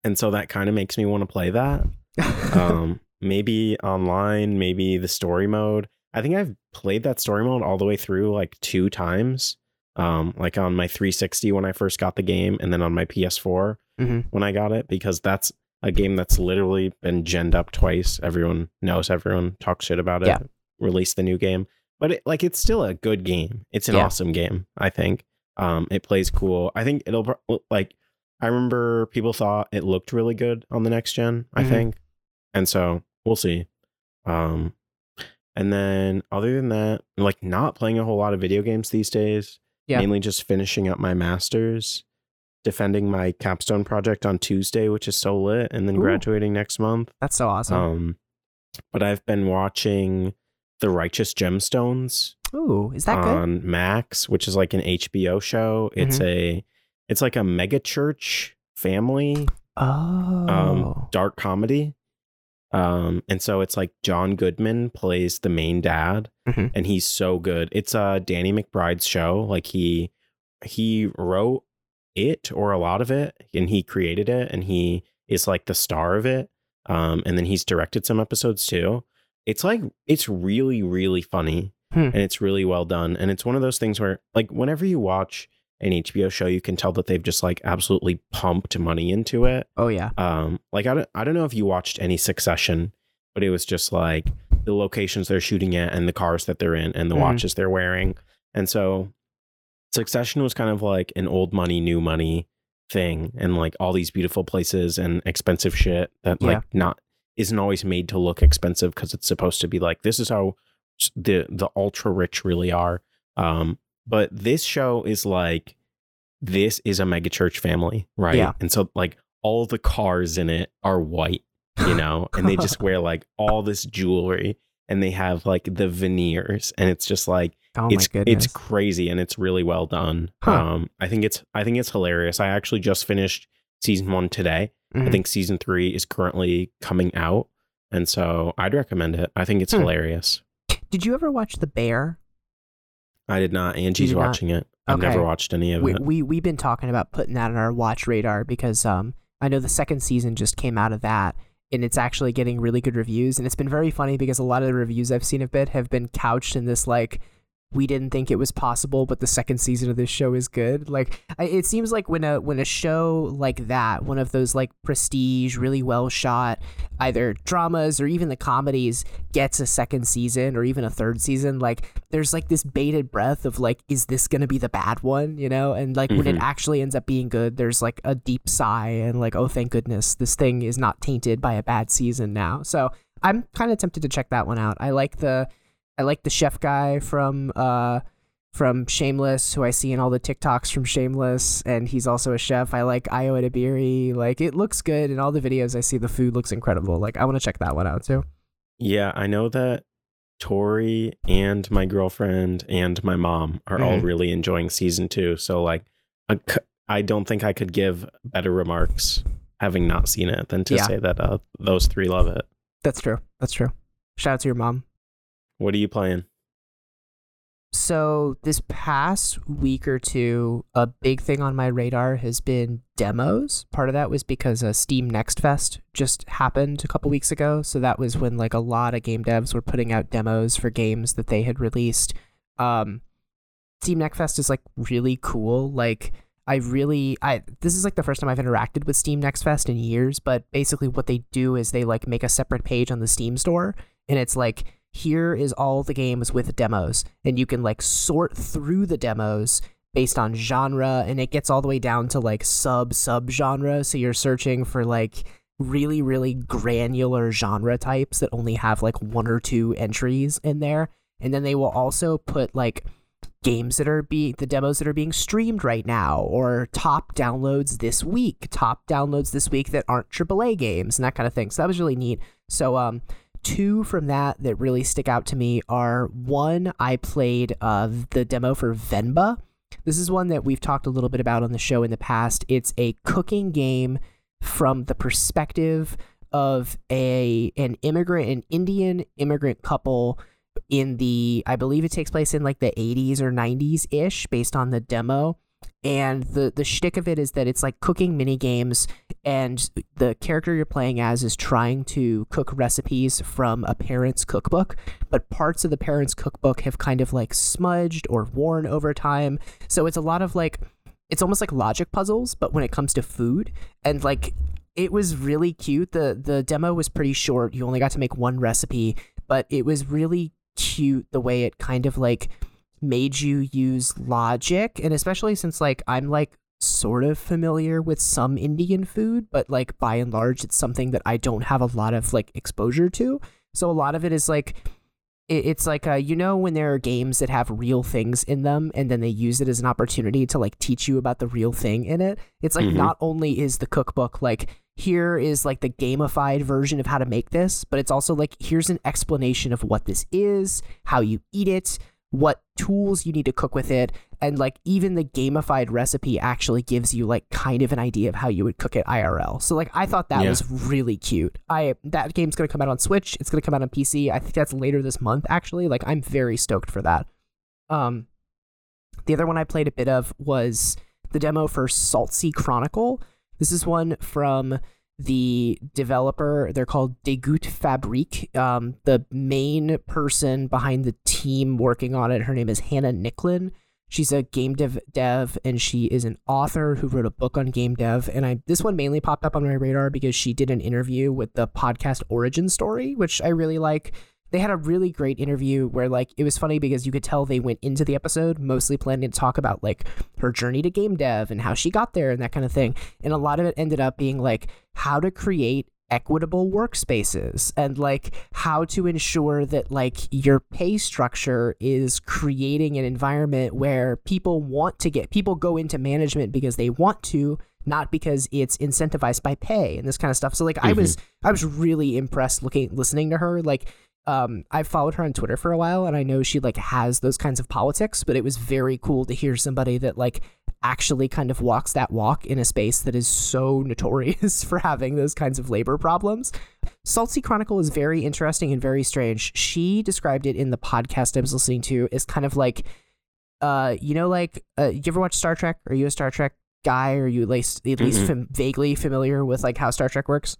And so that kind of makes me want to play that. um maybe online maybe the story mode i think i've played that story mode all the way through like two times um like on my 360 when i first got the game and then on my ps4 Mhm. when i got it because that's a game that's literally been genned up twice everyone knows everyone talks shit about it Yeah. released the new game but it, like it's still a good game it's an Yeah. awesome game i think um it plays cool i think it'll like i remember people thought it looked really good on the next gen i Mhm. think and so we'll see. Um, and then other than that, like not playing a whole lot of video games these days. Yeah. Mainly just finishing up my masters, defending my capstone project on Tuesday, which is so lit, and then Ooh. graduating next month. That's so awesome. Um, but I've been watching The Righteous Gemstones Ooh, is that good? on Max, which is like an HBO show. It's Mm-hmm. a it's like a mega church family Oh. um, dark comedy. Um, and so it's like John Goodman plays the main dad, Mhm. and he's so good. It's uh Danny McBride's show. Like he he wrote it or a lot of it, and he created it, and he is like the star of it. Um, and then he's directed some episodes too. It's like it's really really funny, Hmm. and it's really well done. And it's one of those things where like whenever you watch an HBO show, you can tell that they've just like absolutely pumped money into it oh yeah. um like I don't, I don't know if you watched any succession but it was just like the locations they're shooting at and the cars that they're in and the Mhm. watches they're wearing and so succession was kind of like an old money new money thing and like all these beautiful places and expensive shit that Yeah. like not isn't always made to look expensive because it's supposed to be like this is how the the ultra rich really are um but this show is like this is a mega church family right Yeah. and so like all the cars in it are white you know and they just wear like all this jewelry and they have like the veneers and it's just like Oh it's it's crazy and it's really well done Huh. um i think it's i think it's hilarious i actually just finished season one today i Mhm. think season three is currently coming out and so i'd recommend it i think it's Hmm. hilarious Did you ever watch The Bear? I did not angie's did not? watching it i've Okay. never watched any of We, it we we've been talking about putting that on our watch radar because um I know the second season just came out of that and it's actually getting really good reviews and it's been very funny because a lot of the reviews I've seen of it have been couched in this like we didn't think it was possible but the second season of this show is good. Like I, it seems like when a when a show like that one of those like prestige really well shot either dramas or even the comedies gets a second season or even a third season like there's like this bated breath of like is this gonna be the bad one you know? And like when it Mhm. actually ends up being good there's like a deep sigh and like oh thank goodness this thing is not tainted by a bad season now. So i'm kind of tempted to check that one out. I like the i like the chef guy from uh from Shameless, who I see in all the TikToks from Shameless, and he's also a chef. I like Ayo Edebiri. Like it looks good in all the videos I see. The food looks incredible. Like I want to check that one out too. yeah i know that tori and my girlfriend and my mom are all Mhm. really enjoying season two so like I don't think i could give better remarks having not seen it than to Yeah. say that uh, those three love it That's true. That's true. Shout out to your mom. What are you playing? So, this past week or two, a big thing on my radar has been demos. Part of that was because a Steam Next Fest just happened a couple weeks ago. So, that was when like a lot of game devs were putting out demos for games that they had released. Um, Steam Next Fest is like really cool. Like, I really I this is like the first time I've interacted with Steam Next Fest in years, but basically what they do is they like make a separate page on the Steam store and it's like here is all the games with demos. And you can like sort through the demos based on genre and it gets all the way down to like sub sub genre. So you're searching for like really really granular genre types that only have like one or two entries in there. And then they will also put like games that are being the demos that are being streamed right now or top downloads this week top downloads this week that aren't aaa games and that kind of thing. So that was really neat. So um two from that that really stick out to me are one, I played uh, the demo for Venba. This is one that we've talked a little bit about on the show in the past. It's a cooking game from the perspective of a an immigrant, an Indian immigrant couple in the I believe it takes place in like the 80s or 90s ish based on the demo and the the shtick of it is that it's like cooking mini games, and the character you're playing as is trying to cook recipes from a parent's cookbook, but parts of the parent's cookbook have kind of like smudged or worn over time. So it's a lot of like it's almost like logic puzzles, but when it comes to food, and like it was really cute. the The demo was pretty short; you only got to make one recipe, but it was really cute the way it kind of like made you use logic and especially since like I'm like sort of familiar with some Indian food, but like by and large it's something that I don't have a lot of like exposure to. So a lot of it is like it's like uh, you know when there are games that have real things in them and then they use it as an opportunity to like teach you about the real thing in it it's like mm-hmm. not only is the cookbook like here is like the gamified version of how to make this but it's also like here's an explanation of what this is how you eat it what tools you need to cook with it and like even the gamified recipe actually gives you like kind of an idea of how you would cook it IRL. So like I thought that yeah. was really cute. I that game's going to come out on Switch, it's going to come out on PC. I think that's later this month actually. Like I'm very stoked for that. Um the other one I played a bit of was the demo for Saltsea Chronicle. This is one from the developer. They're called Die Gute Fabrik. Um, the main person behind the team working on it, her name is Hannah Nicklin. She's a game dev, dev and she is an author who wrote a book on game dev. And I this one mainly popped up on my radar because she did an interview with the podcast Origin Story, which I really like they had a really great interview where like it was funny because you could tell they went into the episode mostly planning to talk about like her journey to game dev and how she got there and that kind of thing. And a lot of it ended up being like how to create equitable workspaces and like how to ensure that like your pay structure is creating an environment where people want to get people go into management because they want to not because it's incentivized by pay and this kind of stuff so like mm-hmm. i was i was really impressed looking listening to her like um, I've followed her on Twitter for a while, and I know she like has those kinds of politics. But it was very cool to hear somebody that like actually kind of walks that walk in a space that is so notorious for having those kinds of labor problems. Saltsea Chronicle is very interesting and very strange. She described it in the podcast I was listening to as kind of like, uh, you know, like, uh, you ever watch Star Trek? Are you a Star Trek guy? Are you at least at least fam- vaguely familiar with like how Star Trek works?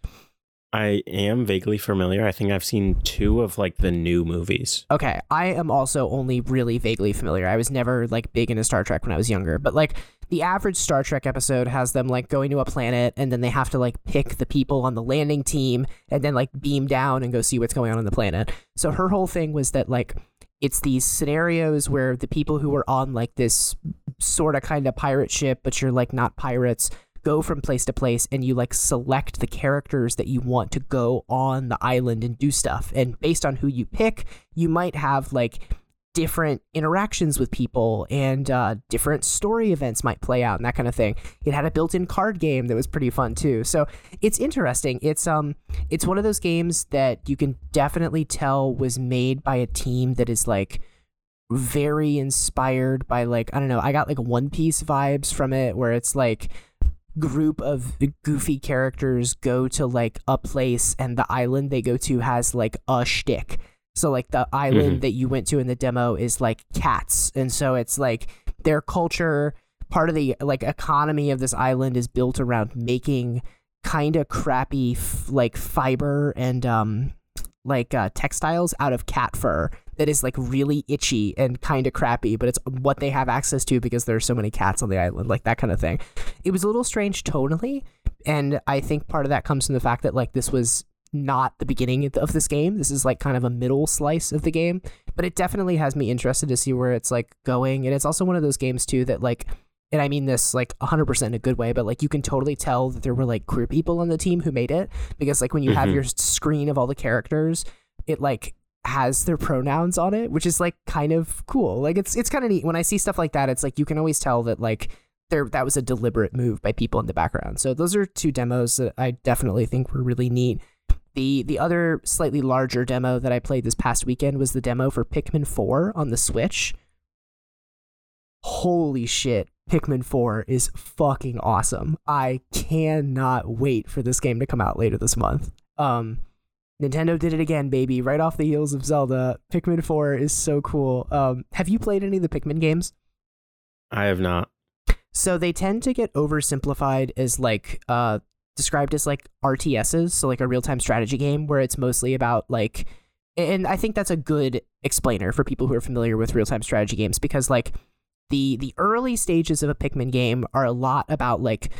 I am vaguely familiar. I think I've seen two of like the new movies. Okay, I am also only really vaguely familiar. I was never like big into Star Trek when I was younger, but like the average Star Trek episode has them like going to a planet and then they have to like pick the people on the landing team and then like beam down and go see what's going on on the planet. So her whole thing was that like it's these scenarios where the people who are on like this sort of kind of pirate ship, but you're like not pirates, go from place to place and you like select the characters that you want to go on the island and do stuff. And based on who you pick, you might have like different interactions with people and uh, different story events might play out and that kind of thing. It had a built-in card game that was pretty fun too. So it's interesting. It's um it's one of those games that you can definitely tell was made by a team that is like very inspired by like I don't know, I got like One Piece vibes from it where it's like group of goofy characters go to like a place and the island they go to has like a shtick. So like the island Mhm. that you went to in the demo is like cats. And so it's like their culture, part of the like economy of this island is built around making kind of crappy f- like fiber and um like uh, textiles out of cat fur that is like really itchy and kind of crappy, but it's what they have access to because there are so many cats on the island, like that kind of thing. It was a little strange tonally, and I think part of that comes from the fact that like this was not the beginning of this game. This is like kind of a middle slice of the game, but it definitely has me interested to see where it's like going. And it's also one of those games too that like and I mean this like 100% in a good way, but like you can totally tell that there were like queer people on the team who made it because like when you have Mhm. your screen of all the characters, it like has their pronouns on it, which is like kind of cool. Like it's it's kind of neat when I see stuff like that. It's like you can always tell that like there that was a deliberate move by people in the background. So those are two demos that I definitely think were really neat. The the other slightly larger demo that I played this past weekend was the demo for Pikmin 4 on the Switch. Holy shit, Pikmin 4 is fucking awesome. I cannot wait for this game to come out later this month. Um Nintendo did it again, baby, right off the heels of Zelda. Pikmin 4 is so cool. Um have you played any of the Pikmin games? I have not. So they tend to get oversimplified as like uh described as like RTSs, so like a real-time strategy game where it's mostly about like and I think that's a good explainer for people who are familiar with real-time strategy games because like the the early stages of a Pikmin game are a lot about like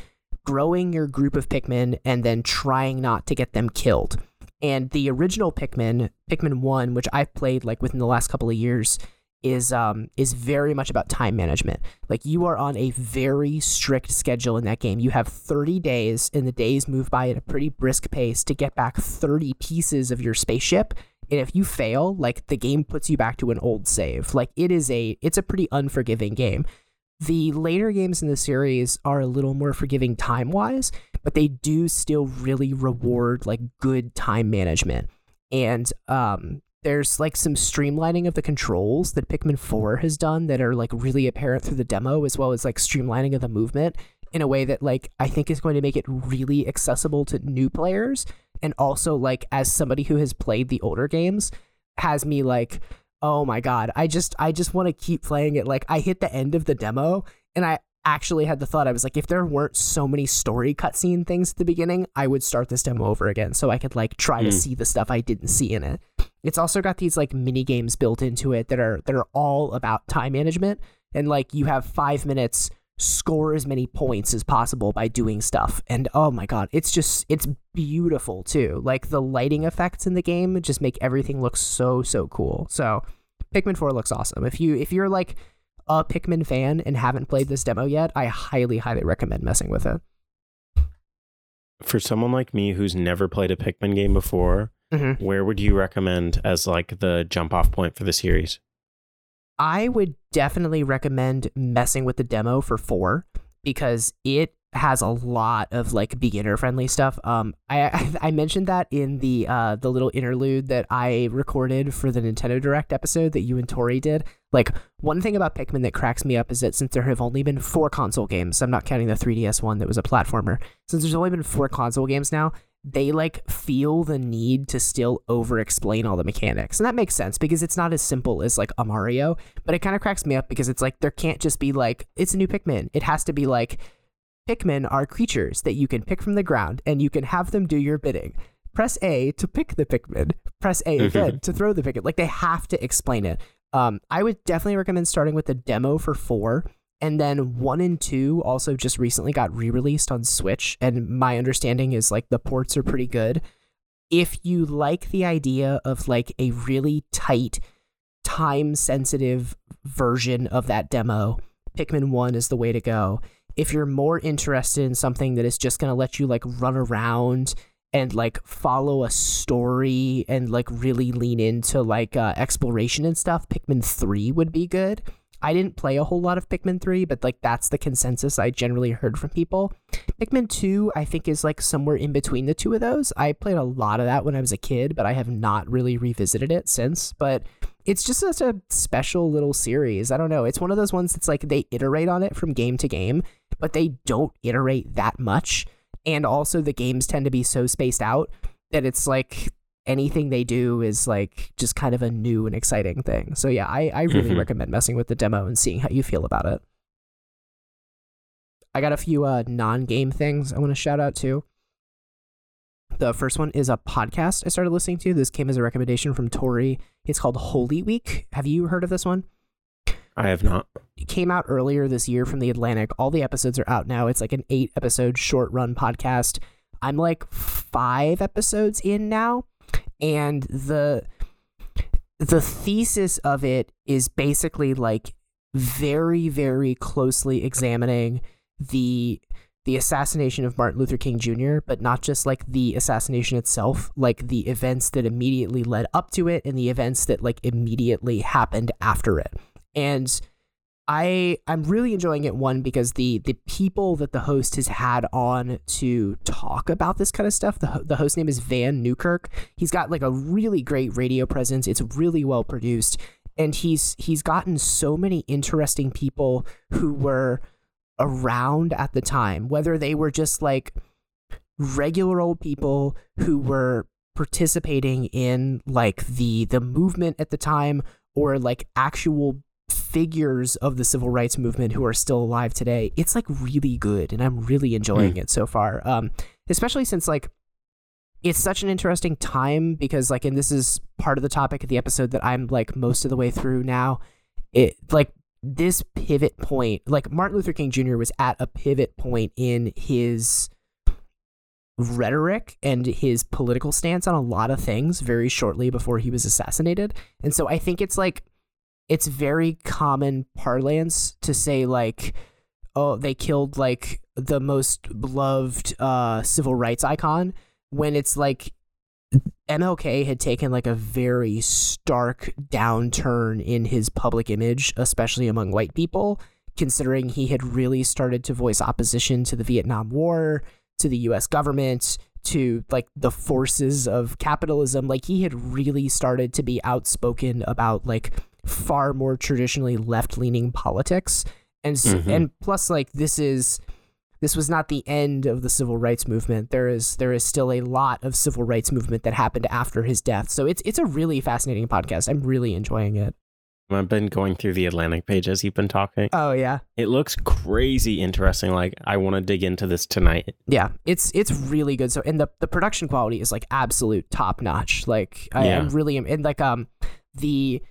growing your group of Pikmin and then trying not to get them killed. And the original Pikmin, Pikmin 1, which I've played like within the last couple of years, is um is very much about time management. Like you are on a very strict schedule in that game. You have 30 days and the days move by at a pretty brisk pace to get back 30 pieces of your spaceship. And if you fail, like the game puts you back to an old save. Like it is a it's a pretty unforgiving game. The later games in the series are a little more forgiving time wise, but they do still really reward like good time management. And um there's like some streamlining of the controls that Pikmin 4 has done that are like really apparent through the demo, as well as like streamlining of the movement in a way that like I think is going to make it really accessible to new players. And also like as somebody who has played the older games, has me like, oh my god, I just I just want to keep playing it. Like I hit the end of the demo and I actually had the thought I was like, if there weren't so many story cutscene things at the beginning, I would start this demo over again so I could like try to Mm. see the stuff I didn't see in it. It's also got these like mini games built into it that are that are all about time management and like you have 5 minutes score as many points as possible by doing stuff. And oh my god, it's just it's beautiful too. Like the lighting effects in the game just make everything look so so cool. So Pikmin 4 looks awesome. If you if you're like a Pikmin fan and haven't played this demo yet, I highly highly recommend messing with it. For someone like me who's never played a Pikmin game before, Mhm. where would you recommend as like the jump off point for the series? I would definitely recommend messing with the demo for four because it has a lot of like beginner friendly stuff. Um, I, I mentioned that in the uh the little interlude that I recorded for the Nintendo Direct episode that you and Tori did. Like one thing about Pikmin that cracks me up is that since there have only been four console games, I'm not counting the 3DS one that was a platformer. Since there's only been four console games now, they like feel the need to still over explain all the mechanics. And that makes sense because it's not as simple as like a Mario, but it kind of cracks me up because it's like there can't just be like it's a new Pikmin. It has to be like Pikmin are creatures that you can pick from the ground and you can have them do your bidding. Press A to pick the Pikmin. Press A again to throw the Pikmin. Like they have to explain it. Um, I would definitely recommend starting with the demo for four. And then one and two also just recently got re released on Switch. And my understanding is like the ports are pretty good. If you like the idea of like a really tight, time sensitive version of that demo, Pikmin 1 is the way to go. If you're more interested in something that is just going to let you like run around and like follow a story and like really lean into like uh, exploration and stuff, Pikmin 3 would be good. I didn't play a whole lot of Pikmin 3, but like that's the consensus I generally heard from people. Pikmin 2, I think, is like somewhere in between the two of those. I played a lot of that when I was a kid, but I have not really revisited it since. But it's just such a special little series. I don't know. It's one of those ones that's like they iterate on it from game to game. but they don't iterate that much. And also, the games tend to be so spaced out that it's like anything they do is like just kind of a new and exciting thing. So yeah, I, I really mm-hmm. recommend messing with the demo and seeing how you feel about it. I got a few uh, non-game things I want to shout out to. The first one is a podcast I started listening to. This came as a recommendation from Tori. It's called Holy Week. Have you heard of this one? I have not. It came out earlier this year from the Atlantic. All the episodes are out now. It's like an eight episode short run podcast. I'm like five episodes in now, and the the thesis of it is basically like very very closely examining the the assassination of Martin Luther King Jr., but not just like the assassination itself, like the events that immediately led up to it and the events that like immediately happened after it. And I I'm really enjoying it one because the the people that the host has had on to talk about this kind of stuff. The the host name is Vann Newkirk. He's got like a really great radio presence. It's really well produced and he's he's gotten so many interesting people who were around at the time, whether they were just like regular old people who were participating in like the the movement at the time or like actual figures of the civil rights movement who are still alive today. It's like really good and I'm really enjoying mm. it so far. Um especially since like it's such an interesting time because like and this is part of the topic of the episode that I'm like most of the way through now. It like this pivot point, like Martin Luther King Jr. was at a pivot point in his rhetoric and his political stance on a lot of things very shortly before he was assassinated. And so I think it's like it's very common parlance to say like oh they killed like the most beloved uh civil rights icon when it's like MLK had taken like a very stark downturn in his public image, especially among white people, considering he had really started to voice opposition to the Vietnam War, to the US government, to like the forces of capitalism. Like he had really started to be outspoken about like far more traditionally left leaning politics. And mm-hmm. and plus like this is this was not the end of the civil rights movement. There is there is still a lot of civil rights movement that happened after his death. So it's it's a really fascinating podcast. I'm really enjoying it. I've been going through the Atlantic page as you've been talking. Oh yeah. It looks crazy interesting. Like I want to dig into this tonight. Yeah, it's it's really good. So and the the production quality is like absolute top notch. Like I, yeah. am really and like um the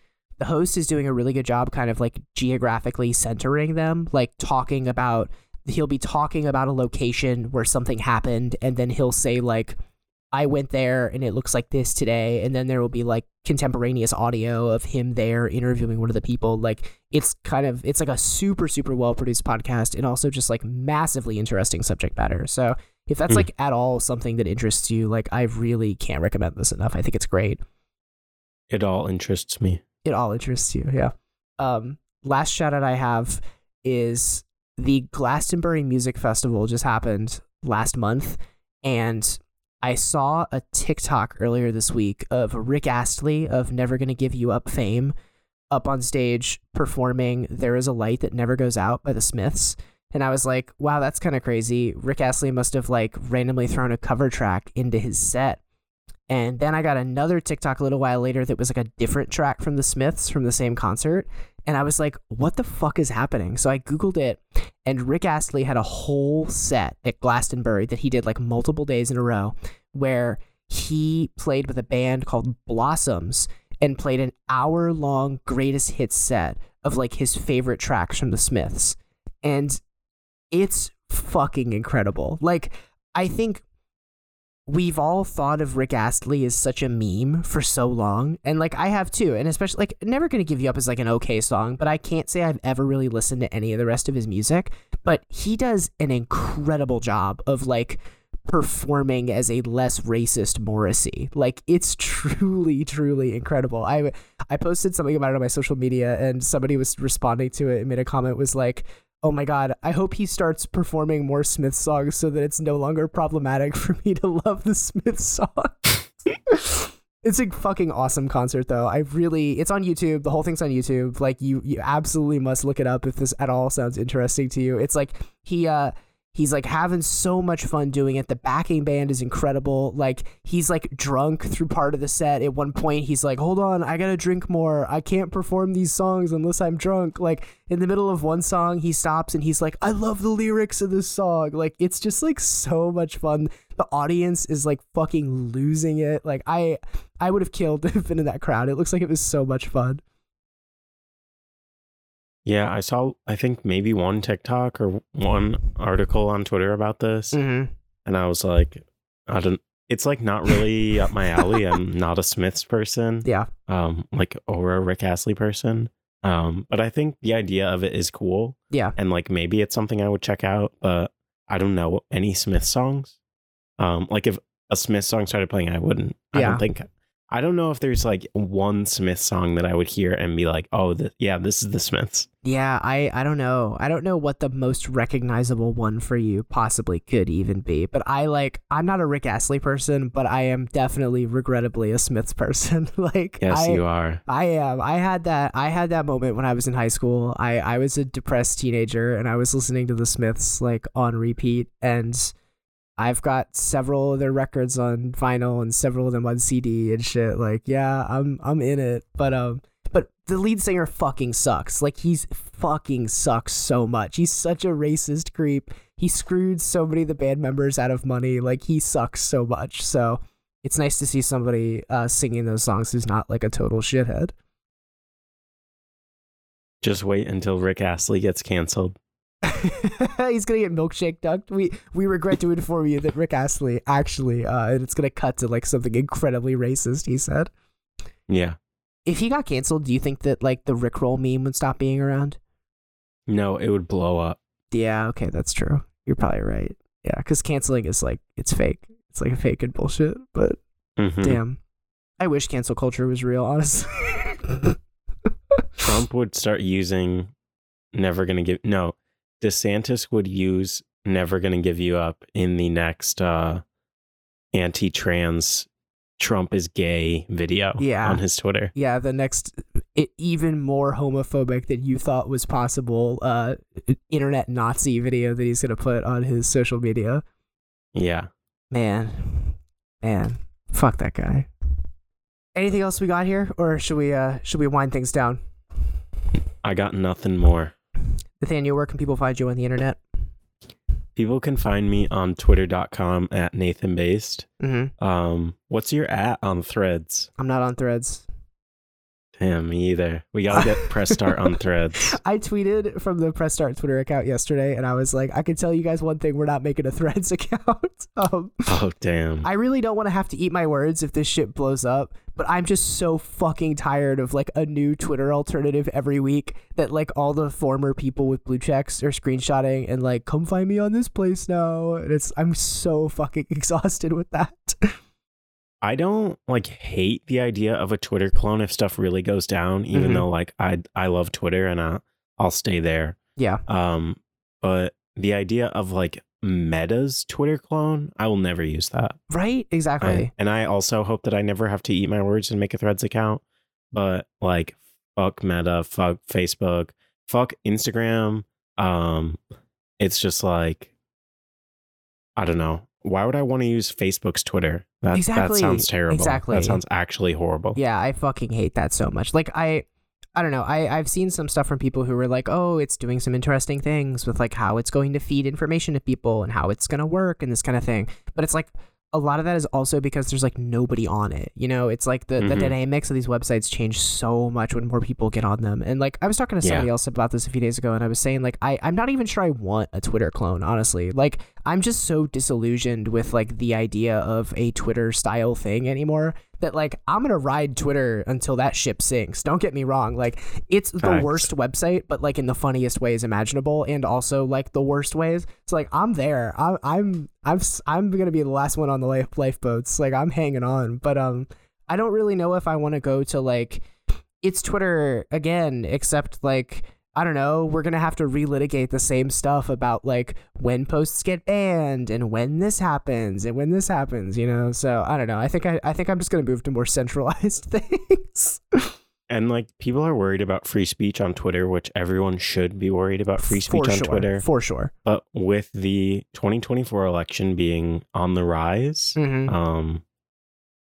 the host is doing a really good job kind of like geographically centering them, like talking about he'll be talking about a location where something happened and then he'll say like I went there and it looks like this today and then there will be like contemporaneous audio of him there interviewing one of the people. Like it's kind of it's like a super super well produced podcast and also just like massively interesting subject matter. So if that's mm. like at all something that interests you like I really can't recommend this enough. I think it's great. It all interests me it all interests you yeah um last shout out I have is the Glastonbury Music Festival just happened last month, and I saw a TikTok earlier this week of Rick Astley of Never Gonna Give You Up fame up on stage performing There Is a Light That Never Goes Out by the Smiths. And I was like, wow, that's kind of crazy. Rick Astley must have like randomly thrown a cover track into his set. And then I got another TikTok a little while later that was like a different track from the Smiths from the same concert. And I was like, what the fuck is happening? So I Googled it, and Rick Astley had a whole set at Glastonbury that he did like multiple days in a row where he played with a band called Blossoms and played an hour long greatest hits set of like his favorite tracks from the Smiths. And it's fucking incredible. Like, I think we've all thought of Rick Astley as such a meme for so long, and like I have too, and especially like Never Gonna Give You Up is like an okay song, but I can't say I've ever really listened to any of the rest of his music. But he does an incredible job of like performing as a less racist Morrissey. Like it's truly, truly incredible. I I posted something about it on my social media, and somebody was responding to it and made a comment was like, oh my god, I hope he starts performing more Smith songs so that it's no longer problematic for me to love the Smith song. It's a fucking awesome concert though. I really it's on YouTube. The whole thing's on YouTube. Like you you absolutely must look it up if this at all sounds interesting to you. It's like he uh he's like having so much fun doing it. The backing band is incredible. Like he's like drunk through part of the set. At one point, he's like, "Hold on, I gotta drink more. I can't perform these songs unless I'm drunk." Like in the middle of one song, he stops and he's like, "I love the lyrics of this song." Like it's just like so much fun. The audience is like fucking losing it. Like I, I would have killed have been in that crowd. It looks like it was so much fun. Yeah, I saw, I think maybe one TikTok or one article on Twitter about this. Mm-hmm. And I was like, I don't, it's like not really up my alley. I'm not a Smiths person. Yeah. Um, like, or a Rick Astley person. Um, but I think the idea of it is cool. Yeah. And like maybe it's something I would check out, but I don't know any Smith songs. Um, like if a Smith song started playing, I wouldn't. Yeah. I don't think I don't know if there's like one Smith song that I would hear and be like, oh, th- yeah, this is the Smiths. Yeah, I, I don't know. I don't know what the most recognizable one for you possibly could even be. But I like I'm not a Rick Astley person, but I am definitely regrettably a Smiths person. like Yes, I, you are. I am. I had that I had that moment when I was in high school. I, I was a depressed teenager and I was listening to the Smiths like on repeat and I've got several of their records on vinyl and several of them on CD and shit. Like, yeah, I'm I'm in it. But um but the lead singer fucking sucks. Like he's fucking sucks so much. He's such a racist creep. He screwed so many of the band members out of money. Like he sucks so much. So it's nice to see somebody uh, singing those songs who's not like a total shithead. Just wait until Rick Astley gets canceled. He's gonna get milkshake ducked. We we regret to inform you that Rick Astley actually, uh, and it's gonna cut to like something incredibly racist. He said, Yeah. If he got canceled, do you think that like the Rickroll meme would stop being around? No, it would blow up. Yeah, okay, that's true. You're probably right. Yeah, because canceling is like it's fake. It's like a fake and bullshit. But Mhm. damn, I wish cancel culture was real. Honestly. Trump would start using never gonna give no. DeSantis would use never gonna give you up in the next uh anti trans Trump is gay video Yeah. on his Twitter. yeah, the next it, even more homophobic than you thought was possible uh internet Nazi video that he's gonna put on his social media. Yeah. Man, man, fuck that guy. Anything else we got here, or should we uh should we wind things down? I got nothing more. Nathaniel, where can people find you on the internet? People can find me on twitter.com at Nathan Based. Mm-hmm. Um, what's your at on threads? I'm not on Threads. Damn, me either. We gotta get press start on threads. I tweeted from the Press Start Twitter account yesterday, and I was like, I can tell you guys one thing: we're not making a Threads account. um, Oh damn. I really don't want to have to eat my words if this shit blows up, but I'm just so fucking tired of like a new Twitter alternative every week that like all the former people with blue checks are screenshotting and like come find me on this place now. And it's I'm so fucking exhausted with that. I don't like hate the idea of a Twitter clone if stuff really goes down, even Mhm. though like I I love Twitter and I I'll stay there. yeah. Um, but the idea of like Meta's Twitter clone, I will never use that. Right? Exactly. I- and I also hope that I never have to eat my words and make a Threads account. But like, fuck Meta, fuck Facebook, fuck Instagram. Um, it's just like, I don't know. Why would I want to use Facebook's Twitter? That Exactly. that sounds terrible. Exactly. That sounds actually horrible. Yeah, I fucking hate that so much. Like I I don't know. I I've seen some stuff from people who were like, "Oh, it's doing some interesting things with like how it's going to feed information to people and how it's going to work and this kind of thing." But it's like a lot of that is also because there's like nobody on it. You know, it's like the, the Mhm. dynamics of these websites change so much when more people get on them. And like I was talking to somebody Yeah. else about this a few days ago and I was saying like I, I'm not even sure I want a Twitter clone, honestly. Like I'm just so disillusioned with like the idea of a Twitter style thing anymore that like I'm gonna ride Twitter until that ship sinks. Don't get me wrong. Like it's the worst website, but like in the funniest ways imaginable and also like the worst ways. It's like I'm there. I'm I'm I'm I'm gonna be the last one on the life lifeboats. Like I'm hanging on. But um I don't really know if I want to go to like it's Twitter again, except like I don't know, we're gonna have to relitigate the same stuff about like when posts get banned and when this happens and when this happens, you know. So I don't know. I think I, I think I'm just gonna move to more centralized things. And like people are worried about free speech on Twitter, which everyone should be worried about free speech on Twitter. for sure. But with the 2024 election being on the rise, Mhm. um,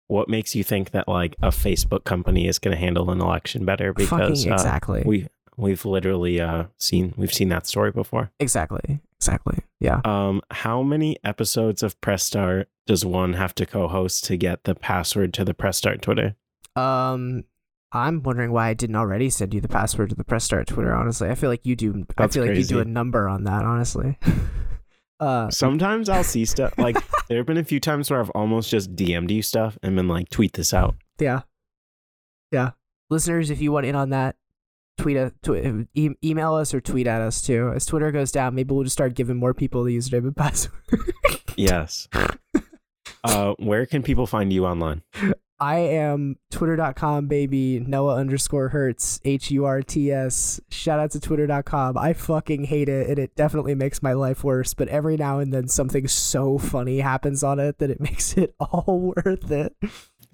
what makes you think that like a Facebook company is going to handle an election better? Because Fucking uh, exactly, we we've literally uh, seen we've seen that story before. exactly, exactly. Yeah. Um, how many episodes of Press Start does one have to co-host to get the password to the Press Start Twitter? Um, I'm wondering why I didn't already send you the password to the Press Start Twitter. Honestly, I feel like you do. That's I feel like you do a number on that. Honestly. uh, Sometimes I'll see stuff like there have been a few times where I've almost just DM'd you stuff and been like, tweet this out. yeah, yeah. Listeners, if you want in on that, tweet a tw- e- email us or tweet at us too. As Twitter goes down, maybe we'll just start giving more people the username and password. Yes. uh, where can people find you online? I am twitter.com baby Noah underscore Hurts H U R T S. Shout out to twitter.com. I fucking hate it and it definitely makes my life worse. But every now and then something so funny happens on it that it makes it all worth it. Um,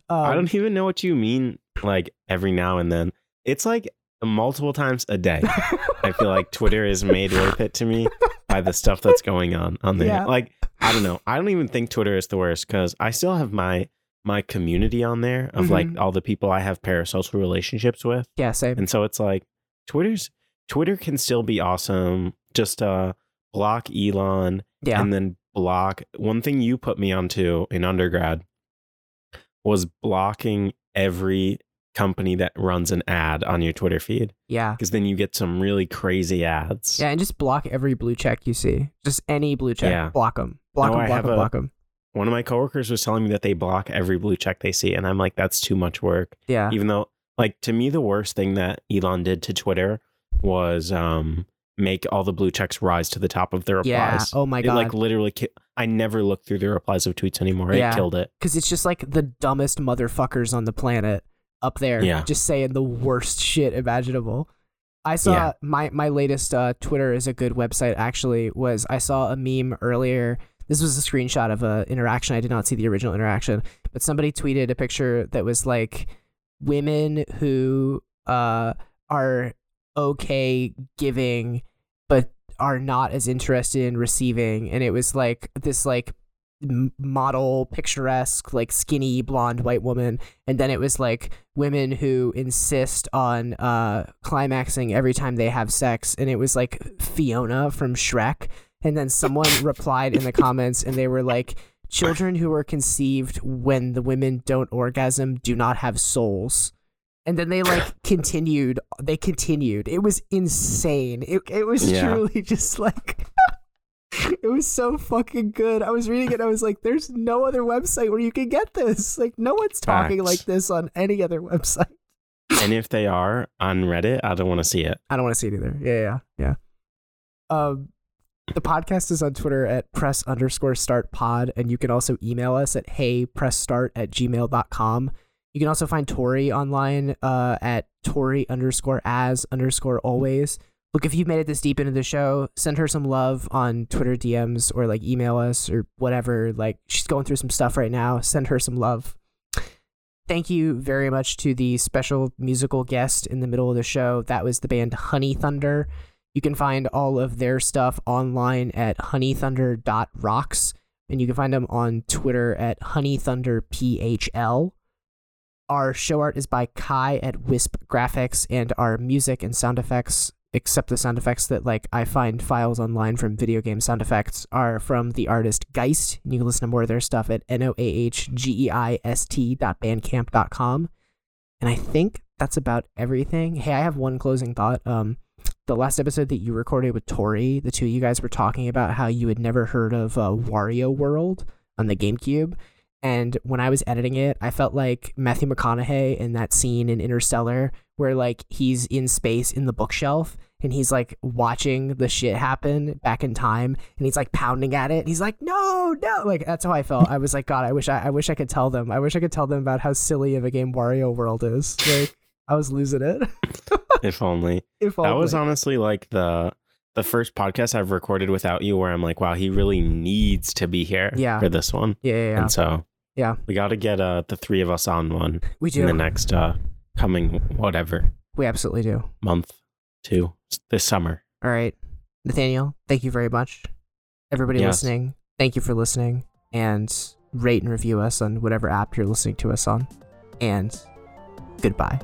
I don't even know what you mean. Like every now and then, it's like multiple times a day. I feel like Twitter is made worth it to me by the stuff that's going on on there. Yeah. Like I don't know. I don't even think Twitter is the worst because I still have my my community on there of like Mhm. all the people I have parasocial relationships with, yeah, same. and so it's like Twitter's Twitter can still be awesome. Just uh block Elon Yeah. and then block one thing you put me onto in undergrad was blocking every company that runs an ad on your Twitter feed yeah. because then you get some really crazy ads. Yeah, and just block every blue check you see. Just any blue check. Yeah. Block them. Block No, them, block them, a- block them. One of my coworkers was telling me that they block every blue check they see and I'm like that's too much work. Yeah. Even though like to me the worst thing that Elon did to Twitter was um make all the blue checks rise to the top of their Yeah. replies. Oh my It god. like literally ki- I never look through the replies of tweets anymore. It killed it. because it's just like the dumbest motherfuckers on the planet up there Yeah. just saying the worst shit imaginable i saw Yeah. my my latest uh, twitter is a good website actually was i saw a meme earlier this was a screenshot of a interaction i did not see the original interaction but somebody tweeted a picture that was like women who uh are okay giving but are not as interested in receiving and it was like this like model picturesque like skinny blonde white woman. And then it was like women who insist on uh climaxing every time they have sex. And it was like fiona from shrek. And then someone replied in the comments and they were like children who are conceived when the women don't orgasm do not have souls. And then they like continued they continued. It was insane. It, it was Yeah. truly just like it was so fucking good. I was reading it i was like there's no other website where you can get this. Like no one's talking Facts. like this on any other website. And if they are on Reddit, I don't want to see it. i don't want to see it either. Yeah yeah yeah. Um the podcast is on twitter at press underscore start pod and you can also email us at hey press start at gmail.com you can also find tori online uh, at tori underscore as underscore always look if you've made it this deep into the show send her some love on twitter dms or like email us or whatever. Like she's going through some stuff right now. Send her some love. Thank you very much to the special musical guest in the middle of the show. That was the band Honeythunder. You can find all of their stuff online at honeythunder.rocks and you can find them on twitter at honeythunderphl. Our show art is by Kai at Wisp Graphics, and our music and sound effects, except the sound effects that like I find files online from video game sound effects, are from the artist Geist. You can listen to more of their stuff at n o a h g e i s t dot bandcamp dot com. And I think that's about everything. Hey, I have one closing thought. Um, the last episode that you recorded with Tori, the two of you guys were talking about how you had never heard of uh, Wario World on the GameCube. And when I was editing it, I felt like Matthew McConaughey in that scene in Interstellar where like he's in space in the bookshelf and he's like watching the shit happen back in time and he's like pounding at it and he's like no no like that's how I felt I was like god I wish I, I wish I could tell them I wish I could tell them about how silly of a game Wario World is like I was losing it if only. If only. That was honestly like the the first podcast I've recorded without you where I'm like, wow, he really needs to be here Yeah. for this one. Yeah, yeah, yeah. And so Yeah. we got to get uh the three of us on one we do in the next uh coming whatever We absolutely do. month two this summer. All right. Nathaniel, thank you very much. Everybody Yes. listening, thank you for listening. And rate and review us on whatever app you're listening to us on. And goodbye.